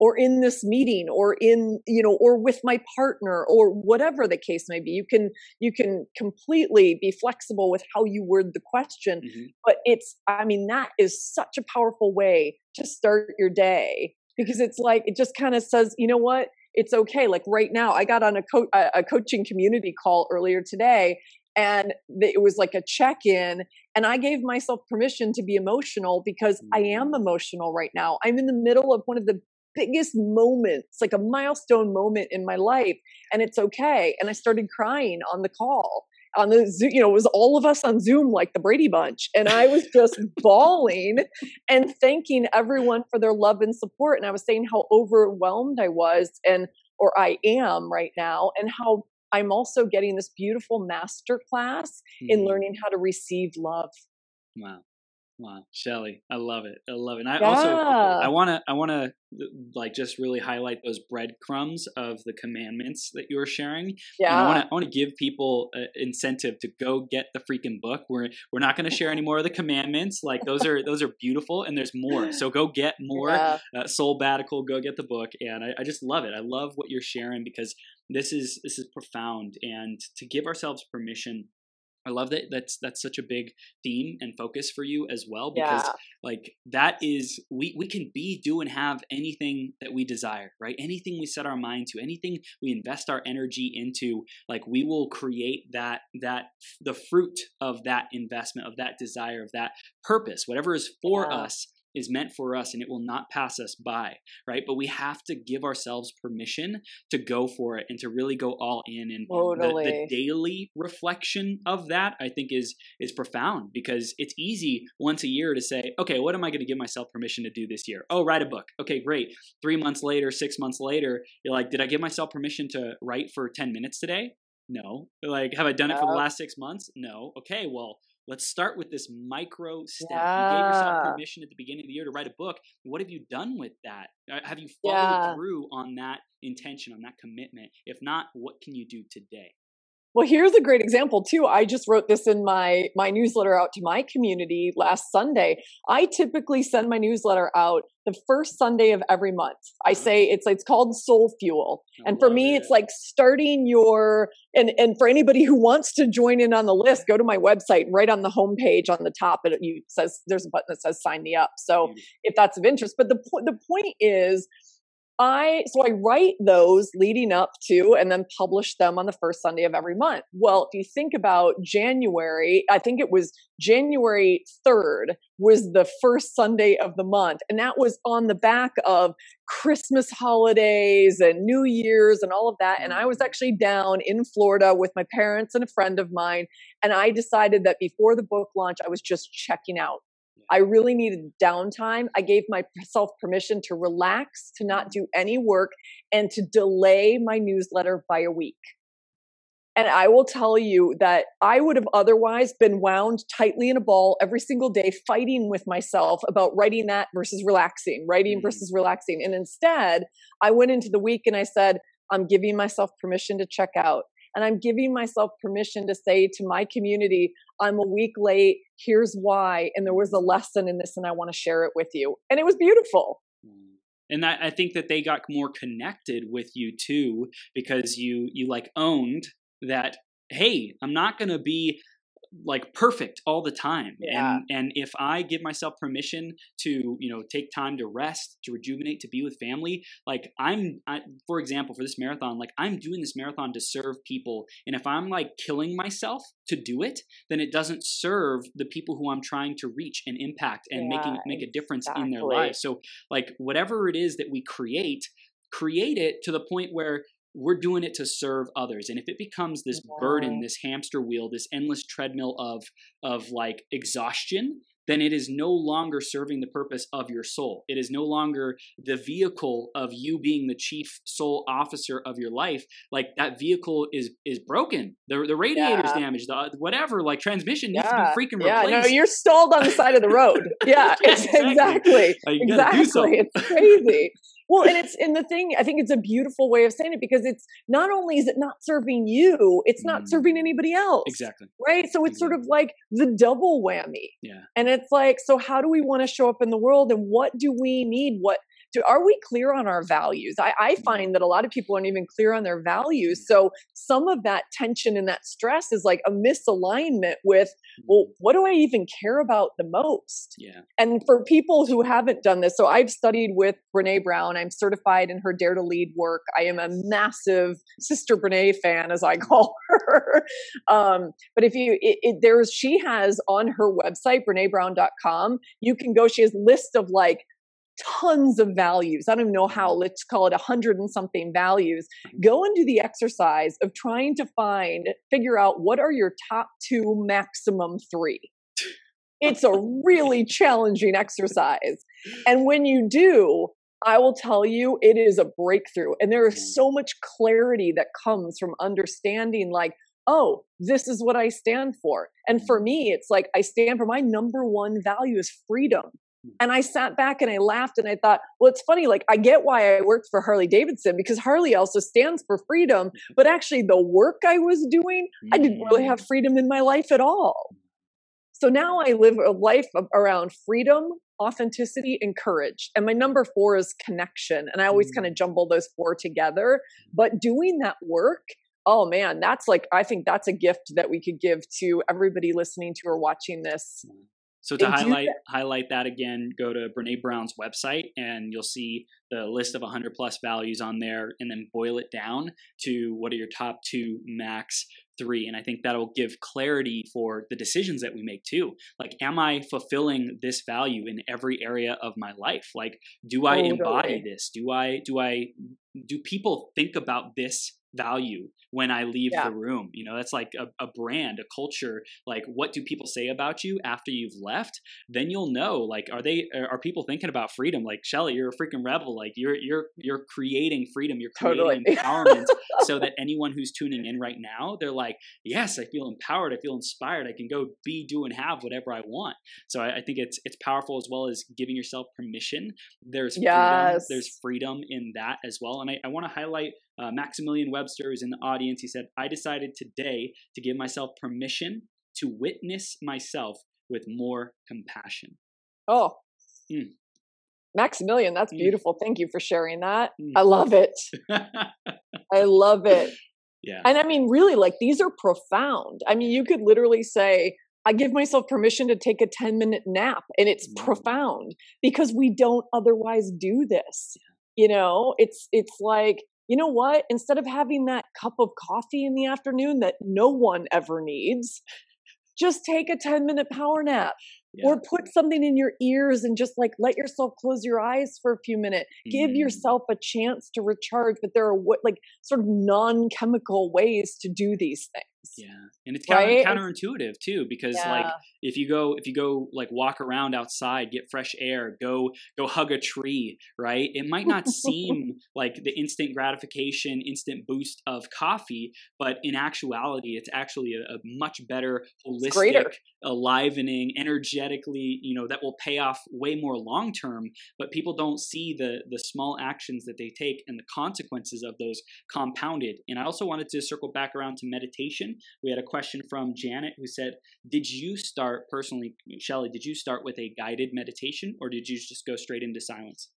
or in this meeting or in you know or with my partner or whatever the case may be you can you can completely be flexible with how you word the question mm-hmm. but it's i mean that is such a powerful way to start your day because it's like it just kind of says you know what it's okay. Like right now, I got on a, co- a coaching community call earlier today, and it was like a check in, and I gave myself permission to be emotional because I am mm. emotional right now. I'm in the middle of one of the biggest moments, like a milestone moment in my life, and it's okay. And I started crying on the call on the Zoom, you know, it was all of us on Zoom like the Brady Bunch. And I was just bawling and thanking everyone for their love and support. And I was saying how overwhelmed I was and or I am right now, and how I'm also getting this beautiful master class mm-hmm. in learning how to receive love. Wow. Wow, Shelly, I love it. I love it. And I yeah. also I want to I want to like just really highlight those breadcrumbs of the commandments that you were sharing. Yeah. And I want to I want to give people an incentive to go get the freaking book. We're we're not going to share any more of the commandments. Like those are those are beautiful and there's more. So go get more. Yeah. Uh, Soulbatical, go get the book. And I, I just love it. I love what you're sharing because this is this is profound and to give ourselves permission I love that that's that's such a big theme and focus for you as well because yeah. like that is we we can be do and have anything that we desire, right? Anything we set our mind to, anything we invest our energy into, like we will create that that the fruit of that investment, of that desire, of that purpose, whatever is for yeah. us is meant for us and it will not pass us by, right? But we have to give ourselves permission to go for it and to really go all in. And totally. the, the, daily reflection of that, I think, is is profound because it's easy once a year to say, okay, what am I going to give myself permission to do this year? Oh, write a book. Okay, great. Three months later, six months later, you're like, did I give myself permission to write for 10 minutes today? No. Like, have I done it for the last six months? No. Okay, well, Let's start with this micro step. Yeah. You gave yourself permission at the beginning of the year to write a book. What have you done with that? Uh, have you followed yeah. through on that intention, on that commitment? If not, what can you do today? Well, here's a great example too. I just wrote this in my my newsletter out to my community last Sunday. I typically send my newsletter out the first Sunday of every month. I say it's it's called Soul Fuel. and for me it. it's like starting your and and for anybody who wants to join in on the list, go to my website and right on the homepage on the top it you says there's a button that says sign me up. So if that's of interest, but the the point is I so I write those leading up to and then publish them on the first Sunday of every month. Well, if you think about January, I think it was January 3rd was the first Sunday of the month and that was on the back of Christmas holidays and New Year's and all of that and I was mm-hmm. actually down in Florida with my parents and a friend of mine and I decided that before the book launch I was just checking out I really needed downtime. I gave myself permission to relax, to not do any work, and to delay my newsletter by a week. And I will tell you that I would have otherwise been wound tightly in a ball every single day, fighting with myself about writing that versus relaxing, writing mm-hmm. versus relaxing. And instead, I went into the week and I said, I'm giving myself permission to check out. And I'm giving myself permission to say to my community, I'm a week late. Here's why. And there was a lesson in this, and I want to share it with you. And it was beautiful. Mm. And I, I think that they got more connected with you too, because you you like owned that. Hey, I'm not going to be like perfect all the time yeah. and and if i give myself permission to you know take time to rest to rejuvenate to be with family like i'm I, for example for this marathon like i'm doing this marathon to serve people and if i'm like killing myself to do it then it doesn't serve the people who i'm trying to reach and impact and yeah, making make a difference exactly. in their lives so like whatever it is that we create create it to the point where we're doing it to serve others and if it becomes this burden this hamster wheel this endless treadmill of of like exhaustion then it is no longer serving the purpose of your soul. It is no longer the vehicle of you being the chief soul officer of your life. Like that vehicle is is broken. The the radiator's yeah. damaged. The uh, whatever. Like transmission needs yeah. to be freaking yeah, replaced. no, you're stalled on the side of the road. Yeah, exactly. exactly. exactly. It's crazy. Well, and it's and the thing I think it's a beautiful way of saying it because it's not only is it not serving you, it's not mm. serving anybody else. Exactly. Right. So it's sort of like the double whammy. Yeah. And it's like, so how do we want to show up in the world and what do we need? What are we clear on our values? I, I mm-hmm. find that a lot of people aren't even clear on their values. So some of that tension and that stress is like a misalignment with, well, mm-hmm. what do I even care about the most? Yeah. And for people who haven't done this, so I've studied with Brene Brown. I'm certified in her Dare to Lead work. I am a massive Sister Brene fan, as I call her. um, but if you, it, it, there's, she has on her website, brenebrown.com, you can go, she has list of like tons of values. I don't even know how, mm-hmm. let's call it a hundred and something values. Go and do the exercise of trying to find, figure out what are your top two, maximum three. It's a really challenging exercise. And when you do, I will tell you, it is a breakthrough. And there is mm. so much clarity that comes from understanding, like, oh, this is what I stand for. And for mm. me, it's like I stand for my number one value is freedom. And I sat back and I laughed and I thought, well, it's funny. Like, I get why I worked for Harley Davidson because Harley also stands for freedom. But actually, the work I was doing, I didn't really have mm. freedom in my life at all. So now I live a life around freedom, authenticity, and courage. And my number four is connection. And I always kind of mm. jumble those four together. But doing that work, oh man, that's like, I think that's a gift that we could give to everybody listening to or watching this so to highlight highlight that again, go to Brene Brown's website and you'll see the list of 100 plus values on there, and then boil it down to what are your top two, max three. And I think that'll give clarity for the decisions that we make too. Like, am I fulfilling this value in every area of my life? Like, do I totally. embody this? Do I do I do people think about this value when I leave yeah. the room. You know, that's like a, a, brand, a culture. Like, what do people say about you after you've left? Then you'll know. Like, are they are people thinking about freedom? Like, Shelly, you're a freaking rebel. Like, you're you're you're creating freedom. You're creating totally. empowerment, so that anyone who's tuning in right now, they're like, yes, I feel empowered. I feel inspired. I can go be, do, and have whatever I want. So I, I think it's it's powerful as well as giving yourself permission. There's yes. freedom. There's freedom in that as well. And I, I want to highlight uh, Maximilian Webster is in the audience. He said, I decided today to give myself permission to witness myself with more compassion. Oh, mm. Maximilian, that's mm. beautiful. Thank you for sharing that. Mm. I love it. I love it. Yeah. And I mean, really, like these are profound. I mean, you could literally say, I give myself permission to take a 10 minute nap, and it's mm. profound because we don't otherwise do this. You know, it's it's like you know what? Instead of having that cup of coffee in the afternoon that no one ever needs, just take a 10 minute power nap yeah. or put something in your ears and just like let yourself close your eyes for a few minutes mm. give yourself a chance to recharge but there are what like sort of non-chemical ways to do these things yeah and it's counter, right? counterintuitive too because yeah. like if you go if you go like walk around outside get fresh air go go hug a tree right it might not seem like the instant gratification instant boost of coffee but in actuality it's actually a, a much better holistic alivening energetically you know that will pay off way more long term but people don't see the the small actions that they take and the consequences of those compounded and i also wanted to circle back around to meditation we had a question from Janet who said, Did you start personally, Shelly, did you start with a guided meditation or did you just go straight into silence?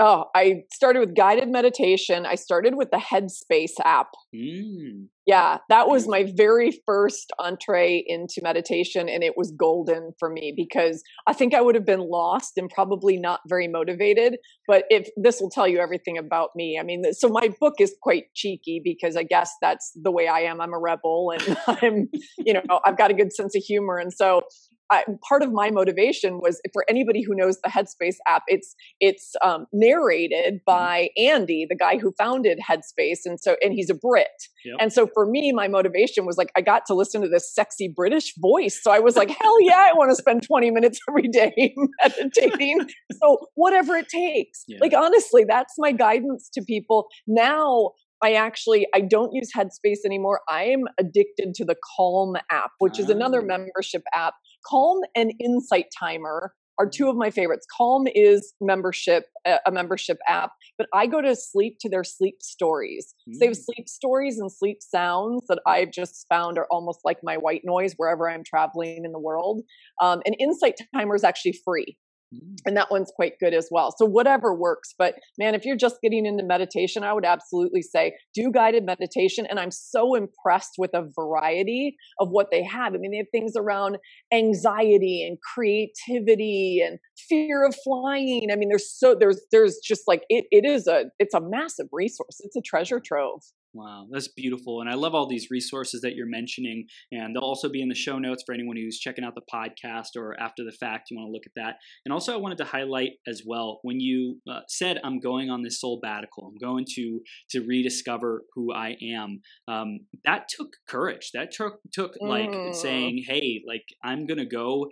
Oh, I started with guided meditation. I started with the Headspace app. Mm. Yeah, that was my very first entree into meditation, and it was golden for me because I think I would have been lost and probably not very motivated. But if this will tell you everything about me, I mean, so my book is quite cheeky because I guess that's the way I am. I'm a rebel, and I'm, you know, I've got a good sense of humor, and so I, part of my motivation was for anybody who knows the Headspace app, it's it's um, narrated mm-hmm. by Andy, the guy who founded Headspace, and so and he's a Brit. Yep. And so for me, my motivation was like I got to listen to this sexy British voice, so I was like, hell yeah, I want to spend 20 minutes every day meditating. so whatever it takes. Yeah. Like honestly, that's my guidance to people now I actually I don't use Headspace anymore. I'm addicted to the Calm app, which is another ah. membership app. Calm and Insight Timer are two of my favorites. Calm is membership a membership app, but I go to sleep to their sleep stories. Mm. So they have mm. sleep stories and sleep sounds that I've just found are almost like my white noise wherever I'm traveling in the world. Um, and Insight Timer is actually free. Mm. And that one's quite good as well. So, whatever works. But man, if you're just getting into meditation, I would absolutely say do guided meditation. And I'm so impressed with a variety of what they have. I mean, they have things around anxiety and creativity and fear of flying. I mean, there's so, there's, there's just like, it, it is a, it's a massive resource. It's a treasure trove. Wow, that's beautiful. And I love all these resources that you're mentioning. And they'll also be in the show notes for anyone who's checking out the podcast or after the fact, you want to look at that. And also, I wanted to highlight as well when you uh, said, I'm going on this Soulbatical, I'm going to, to rediscover who I am. Um, that took courage. That took, took like mm. saying, hey, like I'm going to go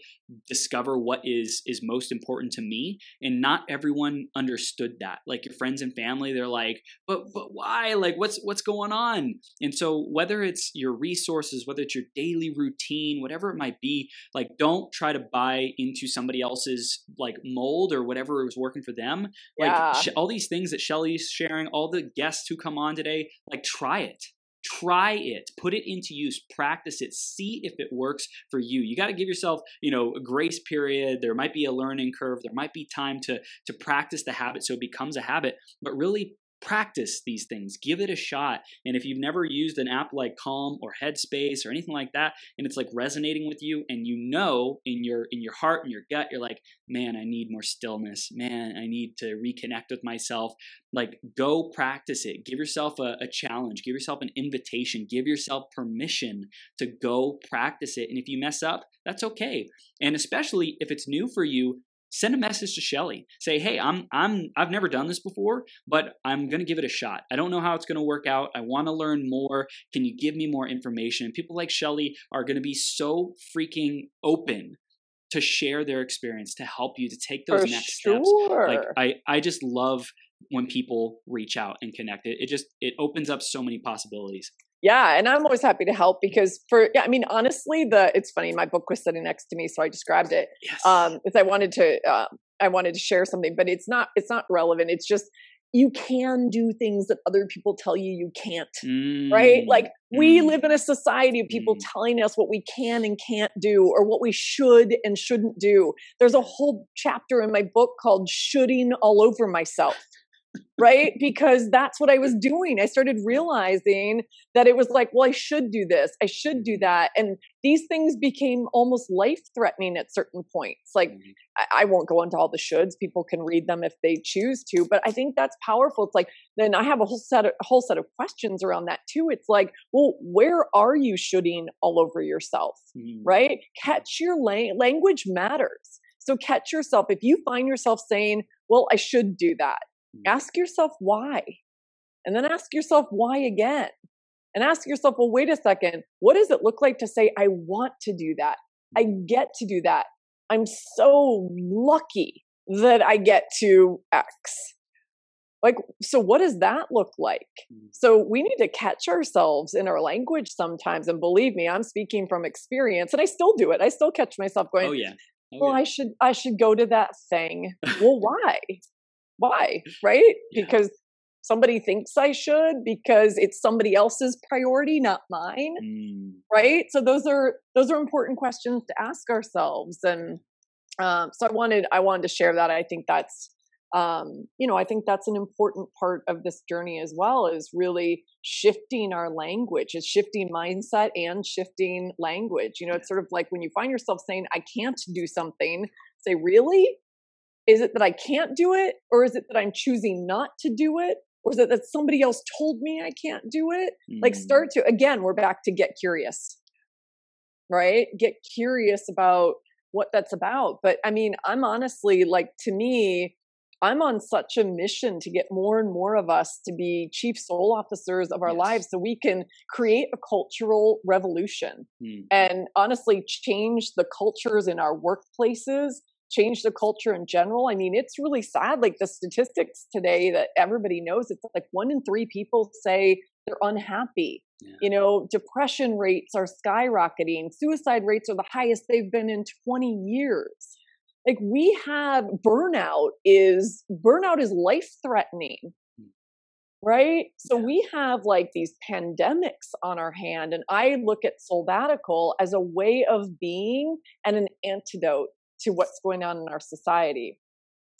discover what is, is most important to me. And not everyone understood that. Like your friends and family, they're like, but, but why? Like, what's, what's going on? And so, whether it's your resources, whether it's your daily routine, whatever it might be, like don't try to buy into somebody else's like mold or whatever was working for them. Like yeah. all these things that Shelly's sharing, all the guests who come on today, like try it. Try it. Put it into use. Practice it. See if it works for you. You got to give yourself you know a grace period. There might be a learning curve. There might be time to to practice the habit so it becomes a habit. But really practice these things. Give it a shot. And if you've never used an app like calm or headspace or anything like that and it's like resonating with you and you know in your in your heart and your gut you're like man i need more stillness. Man i need to reconnect with myself. Like go practice it. Give yourself a, a challenge. Give yourself an invitation. Give yourself permission to go practice it. And if you mess up that's okay. And especially if it's new for you send a message to Shelly. Say, "Hey, I'm I'm I've never done this before, but I'm going to give it a shot. I don't know how it's going to work out. I want to learn more. Can you give me more information?" People like Shelly are going to be so freaking open to share their experience to help you to take those For next sure. steps. Like I I just love when people reach out and connect it. It just it opens up so many possibilities yeah and i'm always happy to help because for yeah i mean honestly the it's funny my book was sitting next to me so i described it yes. um because i wanted to uh, i wanted to share something but it's not it's not relevant it's just you can do things that other people tell you you can't mm. right like we mm. live in a society of people mm. telling us what we can and can't do or what we should and shouldn't do there's a whole chapter in my book called shoulding all over myself right? Because that's what I was doing. I started realizing that it was like, well, I should do this, I should do that. And these things became almost life threatening at certain points. Like, mm-hmm. I, I, won't go into all the shoulds. People can read them if they choose to, but I think that's powerful. It's like, then I have a whole set of, a whole set of questions around that too. It's like, well, where are you shoulding all over yourself, mm-hmm. right? Catch your la- language matters. So catch yourself. If you find yourself saying, well, I should do that Ask yourself why. And then ask yourself why again. And ask yourself, well, wait a second. What does it look like to say, I want to do that? I get to do that. I'm so lucky that I get to X. Like, so what does that look like? Mm. So we need to catch ourselves in our language sometimes. And believe me, I'm speaking from experience and I still do it. I still catch myself going, Oh, yeah. Oh, well, yeah. I should I should go to that thing. well, why? Why right? Yeah. because somebody thinks i should because it's somebody else's priority not mine mm. right? So those are those are important questions to ask ourselves and um, so i wanted i wanted to share that. I think that's um, you know i think that's an important part of this journey as well is really shifting our language is shifting mindset and shifting language. You know it's sort of like when you find yourself saying i can't do something say really is it that I can't do it? Or is it that I'm choosing not to do it? Or is it that somebody else told me I can't do it? Mm. Like, start to, again, we're back to get curious, right? Get curious about what that's about. But I mean, I'm honestly like, to me, I'm on such a mission to get more and more of us to be chief soul officers of our yes. lives so we can create a cultural revolution mm. and honestly change the cultures in our workplaces, change the culture in general. I mean, it's really sad. Like the statistics today that everybody knows, it's like one in three people say they're unhappy. Yeah. You know, depression rates are skyrocketing, suicide rates are the highest they've been in 20 years like we have burnout is burnout is life threatening hmm. right so we have like these pandemics on our hand and i look at soulbatical as a way of being and an antidote to what's going on in our society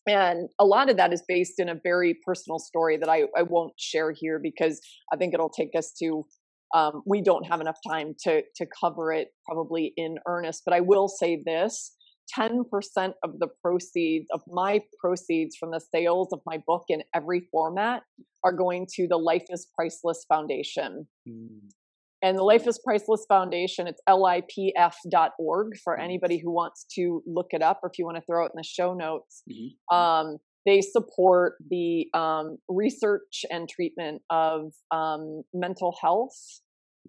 and a lot of that is based in a very personal story that I, I won't share here because I think it'll take us to um, we don't have enough time to to cover it probably in earnest. But I will say this: 10% of the proceeds of my proceeds from the sales of my book in every format are going to the Life is Priceless Foundation. Mm. And the Life is Priceless Foundation, it's lipf.org for mm. anybody who wants to look it up or if you want to throw it in the show notes. Mm-hmm. Um, they support the um, research and treatment of um, mental health,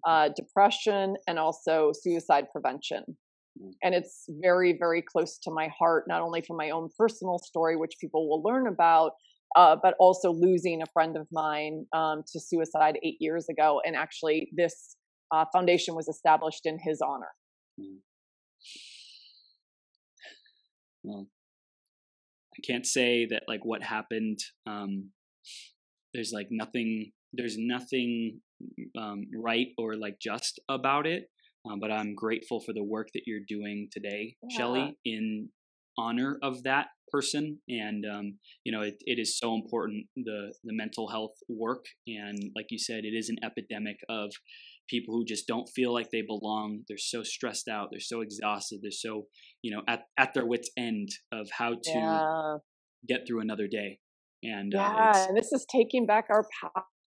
uh, depression, and also suicide prevention. Mm. And it's very, very close to my heart, not only from my own personal story, which people will learn about, uh, but also losing a friend of mine um, to suicide eight years ago. And actually, this uh, foundation was established in his honor. Mm. Well, I can't say that like what happened. Um, there's like nothing. There's nothing um, right or like just about it. Um, but I'm grateful for the work that you're doing today, yeah. Shelly, in honor of that person. And um, you know, it, it is so important the the mental health work. And like you said, it is an epidemic of people who just don't feel like they belong. They're so stressed out. They're so exhausted. They're so you know at at their wits end of how to yeah. get through another day. And uh, yeah, uh, and this is taking back our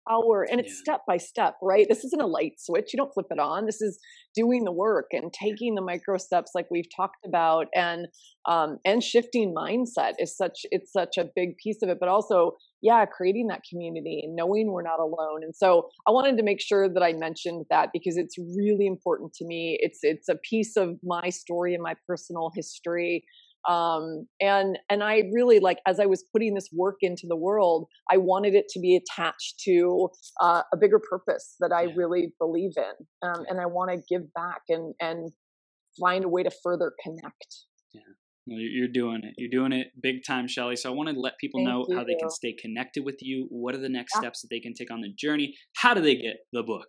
power power and it's yeah. step by step right this isn't a light switch you don't flip it on this is doing the work and taking the micro steps like we've talked about and um and shifting mindset is such it's such a big piece of it but also yeah creating that community and knowing we're not alone and so i wanted to make sure that i mentioned that because it's really important to me it's it's a piece of my story and my personal history um, and and i really like as i was putting this work into the world i wanted it to be attached to uh, a bigger purpose that i really believe in um, and i want to give back and and find a way to further connect yeah well, you're doing it. You're doing it big time, Shelly. So I want to let people Thank know you. how they can stay connected with you. What are the next yeah. steps that they can take on the journey? How do they get the book?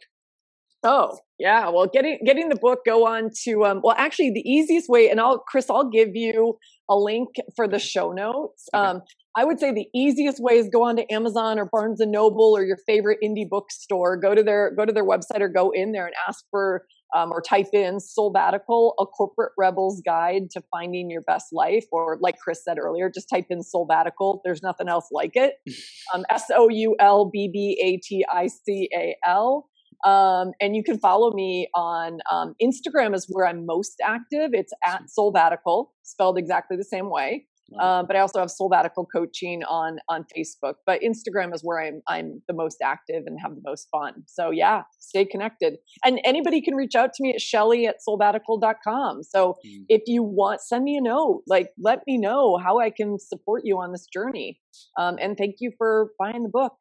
Oh, yeah. Well, getting getting the book, go on to um well actually the easiest way, and I'll Chris, I'll give you a link for the show notes. Okay. Um I would say the easiest way is go on to Amazon or Barnes and Noble or your favorite indie bookstore. Go to their go to their website or go in there and ask for um, or type in Soulbatical, a corporate rebel's guide to finding your best life. Or like Chris said earlier, just type in Soulbatical. There's nothing else like it. Um, S O U L B B A T I C A L. Um, and you can follow me on um, Instagram is where I'm most active. It's at Soulbatical, spelled exactly the same way. Um, but I also have Soulbatical coaching on on Facebook. But Instagram is where I'm I'm the most active and have the most fun. So yeah, stay connected. And anybody can reach out to me at Shelly at soulbatical.com. So mm. if you want, send me a note. Like let me know how I can support you on this journey. Um, and thank you for buying the book.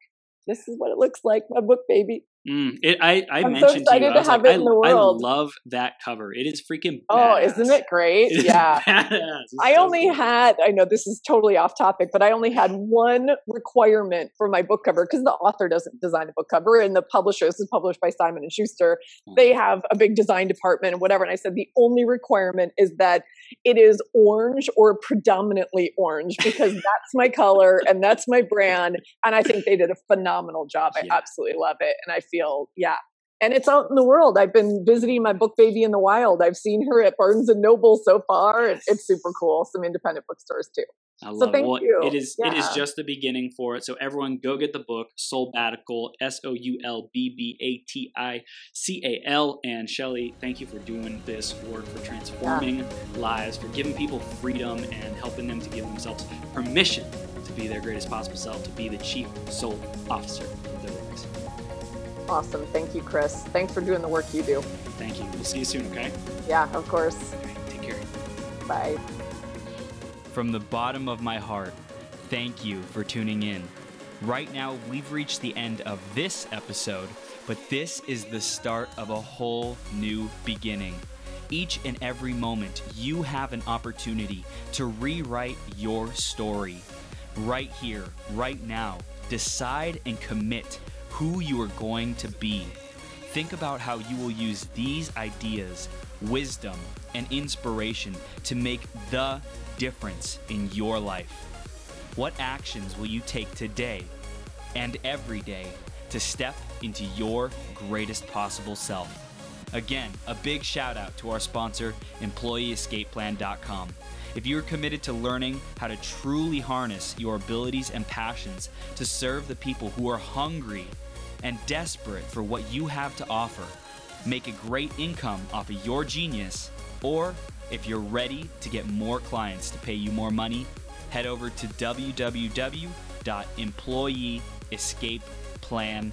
This is what it looks like, my book baby. Mm, it, I, I am mentioned so to you, I, was like, I, I, love that cover. It is freaking oh, badass. Oh, isn't it great? It yeah. I so only cool. had, I know this is totally off topic, but I only had one requirement for my book cover because the author doesn't design a book cover and the publisher, this is published by Simon and Schuster, mm. they have a big design department and whatever. And I said, the only requirement is that it is orange or predominantly orange because that's my color and that's my brand. And I think they did a phenomenal job. I yeah. absolutely love it. And I feel, yeah. And it's out in the world. I've been visiting my book baby in the wild. I've seen her at Barnes and Noble so far. It's, it's super cool. Some independent bookstores too. I love so thank it. You. it is it is just the beginning for it. So everyone go get the book, Soulbatical, S O U L B B A T I C A L. And Shelly, thank you for doing this work, for transforming lives, for giving people freedom and helping them to give themselves permission to be their greatest possible self, to be the chief soul officer of their lives. Awesome. Thank you, Chris. Thanks for doing the work you do. Thank you. We'll see you soon, okay? Yeah, of course. All right, take care. Bye. From the bottom of my heart, thank you for tuning in. Right now, we've reached the end of this episode, but this is the start of a whole new beginning. Each and every moment, you have an opportunity to rewrite your story. Right here, right now, decide and commit who you are going to be. Think about how you will use these ideas, wisdom, and inspiration to make the difference in your life. What actions will you take today and every day to step into your greatest possible self? Again, a big shout out to our sponsor, EmployeeEscapePlan.com. If you are committed to learning how to truly harness your abilities and passions to serve the people who are hungry and desperate for what you have to offer, make a great income off of your genius, or if you're ready to get more clients to pay you more money, head over to www.employeeescapeplan.com